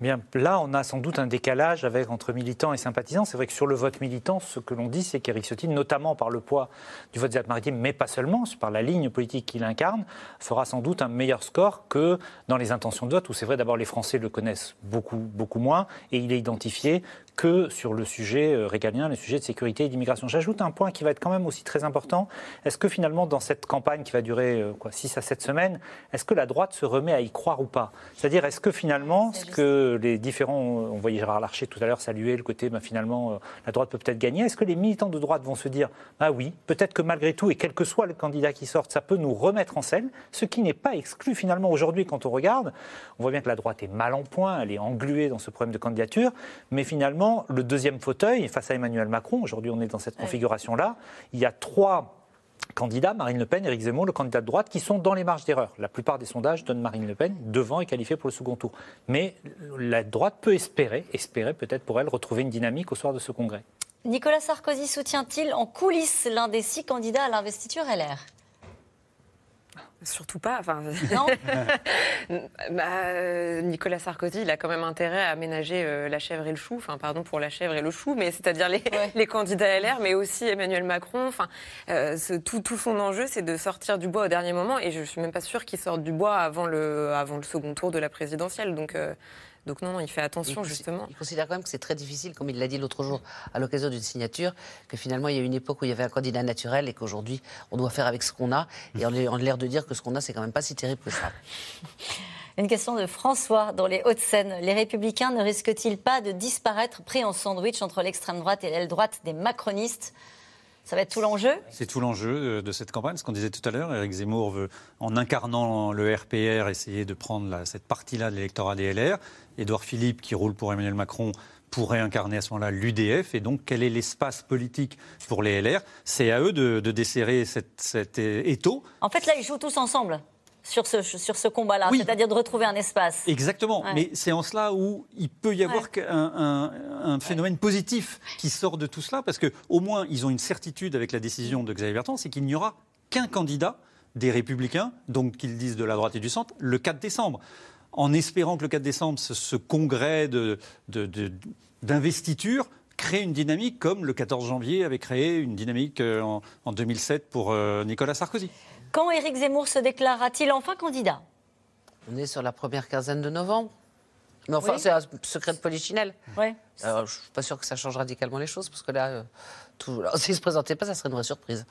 Bien, là, on a sans doute un décalage avec, entre militants et sympathisants. C'est vrai que sur le vote militant, ce que l'on dit, c'est qu'Éric Ciotti, notamment par le poids du vote des Alpes-Maritimes, mais pas seulement, par la ligne politique qu'il incarne, fera sans doute un meilleur score que dans les intentions de vote, où c'est vrai d'abord les Français le connaissent beaucoup, beaucoup moins, et il est identifié que sur le sujet euh, régalien, le sujet de sécurité et d'immigration. J'ajoute un point qui va être quand même aussi très important. Est-ce que finalement, dans cette campagne qui va durer euh, quoi, 6 à 7 semaines, est-ce que la droite se remet à y croire ou pas? C'est-à-dire, est-ce que finalement, ce que les différents, euh, on voyait Gérard Larcher tout à l'heure saluer le côté, ben, finalement, la droite peut peut-être gagner, est-ce que les militants de droite vont se dire, ah oui, peut-être que malgré tout, et quel que soit le candidat qui sorte, ça peut nous remettre en scène, ce qui n'est pas exclu finalement aujourd'hui quand on regarde. On voit bien que la droite est mal en point, elle est engluée dans ce problème de candidature, mais finalement, le deuxième fauteuil face à Emmanuel Macron. Aujourd'hui, on est dans cette configuration-là. Il y a trois candidats, Marine Le Pen, Éric Zemmour, le candidat de droite, qui sont dans les marges d'erreur. La plupart des sondages donnent Marine Le Pen devant et qualifiée pour le second tour. Mais la droite peut espérer, espérer peut-être pour elle, retrouver une dynamique au soir de ce congrès. Nicolas Sarkozy soutient-il en coulisses l'un des six candidats à l'investiture LR Surtout pas. Enfin, Non Bah, euh, Nicolas Sarkozy, il a quand même intérêt à aménager euh, la chèvre et le chou. Enfin, pardon pour la chèvre et le chou, mais c'est-à-dire les, les candidats LR, mais aussi Emmanuel Macron. Enfin, euh, ce- tout, tout son enjeu, c'est de sortir du bois au dernier moment. Et je suis même pas sûre qu'il sorte du bois avant le, avant le second tour de la présidentielle. Donc, euh, donc non, non, il fait attention Il- justement. Il considère quand même que c'est très difficile, comme il l'a dit l'autre jour à l'occasion d'une signature, que finalement il y a une époque où il y avait un candidat naturel et qu'aujourd'hui on doit faire avec ce qu'on a. Et on a l'air de dire que ce qu'on a, c'est quand même pas si terrible que ça. Une question de François dans les Hauts-de-Seine. Les Républicains ne risquent-ils pas de disparaître pris en sandwich entre l'extrême droite et l'aile droite des macronistes? Ça va être tout l'enjeu C'est tout l'enjeu de- de cette campagne, ce qu'on disait tout à l'heure. Éric Zemmour veut, en incarnant le RPR, essayer de prendre la- cette partie-là de l'électorat des LR. Édouard Philippe, qui roule pour Emmanuel Macron, pourrait incarner à ce moment-là l'UDF. Et donc, quel est l'espace politique pour les LR C'est à eux de, de desserrer cette- cet étau. En fait, là, ils jouent tous ensemble sur ce, sur ce combat-là, Oui. c'est-à-dire de retrouver un espace. Exactement, Ouais. mais c'est en cela où il peut y avoir un, un phénomène positif qui sort de tout cela, parce qu'au moins ils ont une certitude avec la décision de Xavier Bertrand, c'est qu'il n'y aura qu'un candidat des Républicains, donc qu'ils disent de la droite et du centre, le 4 décembre. En espérant que le 4 décembre, ce, ce congrès de- de- de- d'investiture crée une dynamique comme le 14 janvier avait créé une dynamique euh, en, en 2007 pour euh, Nicolas Sarkozy. Quand Éric Zemmour se déclarera-t-il enfin candidat On est sur la première quinzaine de novembre. Mais enfin, Oui. c'est un secret de polichinelle. Ouais. Alors, je suis pas sûr que ça change radicalement les choses, parce que là, euh, tout... alors, s'il se présentait pas, ça serait une vraie surprise.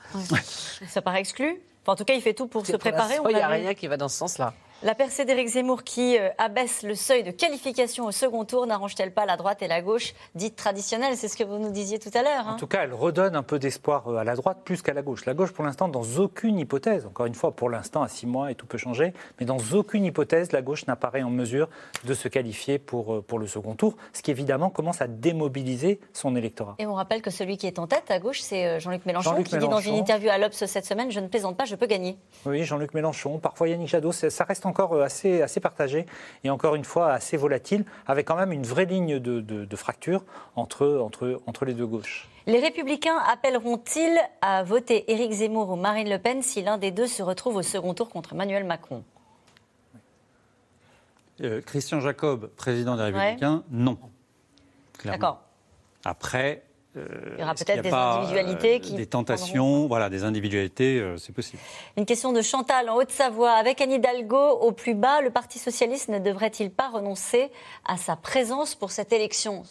Ça paraît exclu Enfin, En tout cas, il fait tout pour se préparer. Il n'y a rien qui va dans ce sens-là. La percée d'Éric Zemmour qui euh, abaisse le seuil de qualification au second tour n'arrange-t-elle pas la droite et la gauche dites traditionnelles? C'est ce que vous nous disiez tout à l'heure. hein. En tout cas, elle redonne un peu d'espoir euh, à la droite plus qu'à la gauche. La gauche, pour l'instant, dans aucune hypothèse, encore une fois, pour l'instant, à six mois et tout peut changer, mais dans aucune hypothèse, la gauche n'apparaît en mesure de se qualifier pour, euh, pour le second tour, ce qui évidemment commence à démobiliser son électorat. Et on rappelle que celui qui est en tête à gauche, c'est Jean-Luc Mélenchon, qui dit dans une interview à l'Obs cette semaine Je ne plaisante pas, je peux gagner. Oui, Jean-Luc Mélenchon, parfois Yannick Jadot, ça reste encore euh, assez, assez partagé et encore une fois assez volatile, avec quand même une vraie ligne de, de- de fracture entre, entre, entre les deux gauches. Les Républicains appelleront-ils à voter Éric Zemmour ou Marine Le Pen si l'un des deux se retrouve au second tour contre Emmanuel Macron? Euh, Christian Jacob, président des Républicains, non. D'accord. Après, euh, Il y aura peut-être des pas, individualités euh, qui Des tentations, voilà, des individualités, euh, c'est possible. Une question de Chantal en Haute-Savoie. Avec Anne Hidalgo au plus bas, le Parti socialiste ne devrait-il pas renoncer à sa présence pour cette élection?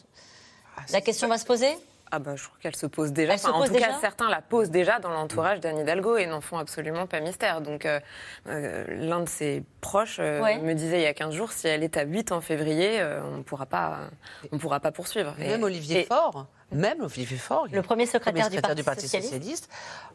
La question va se poser? Ah bah, je crois qu'elle se pose déjà. Se en tout déjà? cas, certains la posent déjà dans l'entourage d'Anne Hidalgo et n'en font absolument pas mystère. Donc, euh, euh, l'un de ses proches euh, Ouais. me disait il y a 15 jours, si elle est à 8 en février, euh, on ne pourra pas, on pourra pas poursuivre. Et- Même Olivier et- Faure, même Olivier Faure, Le premier secrétaire du Parti socialiste. socialiste.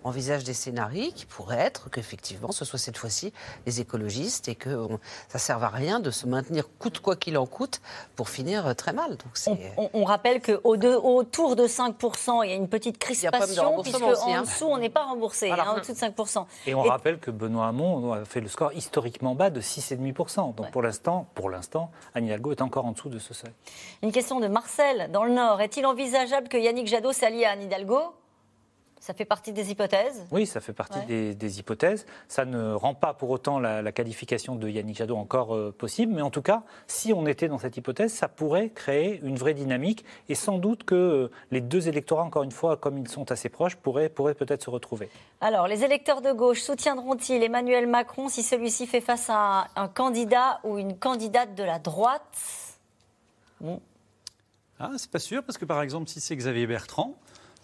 envisage des scénarios qui pourraient être qu'effectivement ce soit cette fois-ci les écologistes et que on- ça ne serve à rien de se maintenir coûte quoi qu'il en coûte pour finir euh, très mal. Donc c'est On, on rappelle qu'au de- autour de 5%, il y a une petite pas de crispation, puisque aussi, en hein. dessous, on n'est pas remboursé, Voilà. hein, au-dessus de 5%. Et on rappelle que Benoît Hamon a fait le score historiquement bas de 6,5%. Donc pour l'instant, pour l'instant, Anne Hidalgo est encore en dessous de ce seuil. Une question de Marcel, dans le Nord. Est-il envisageable que Yannick Jadot s'allie à Anne Hidalgo Ça fait partie des hypothèses? Oui, ça fait partie Ouais. des, des hypothèses. Ça ne rend pas pour autant la, la qualification de Yannick Jadot encore euh, possible, mais en tout cas, si on était dans cette hypothèse, ça pourrait créer une vraie dynamique et sans doute que euh, les deux électorats, encore une fois, comme ils sont assez proches, pourraient, pourraient peut-être se retrouver. Alors, les électeurs de gauche soutiendront-ils Emmanuel Macron si celui-ci fait face à un, un candidat ou une candidate de la droite? Bon. Ah, c'est pas sûr, parce que par exemple, si c'est Xavier Bertrand,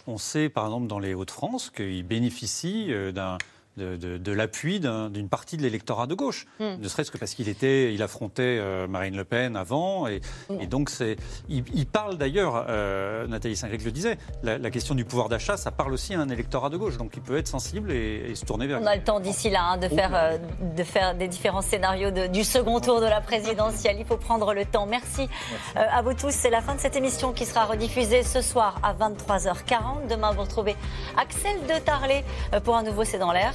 on sait par exemple dans les Hauts-de-France qu'il bénéficie euh, d'un- de, de- de l'appui d'un- d'une partie de l'électorat de gauche. Hmm. Ne serait-ce que parce qu'il était, il affrontait euh, Marine Le Pen avant. Et, et donc, c'est, il, il parle d'ailleurs, euh, Nathalie Saint-Grec le disait, la, la question du pouvoir d'achat, ça parle aussi à un électorat de gauche. Donc, il peut être sensible et, et se tourner vers. On a le temps d'ici là hein, de, faire, euh, de faire des différents scénarios de- du second tour de la présidentielle. Il faut prendre le temps. Merci, euh, à vous tous. C'est la fin de cette émission qui sera rediffusée ce soir à 23h40. Demain, vous retrouvez Axel de Tarlet pour un nouveau C'est dans l'air.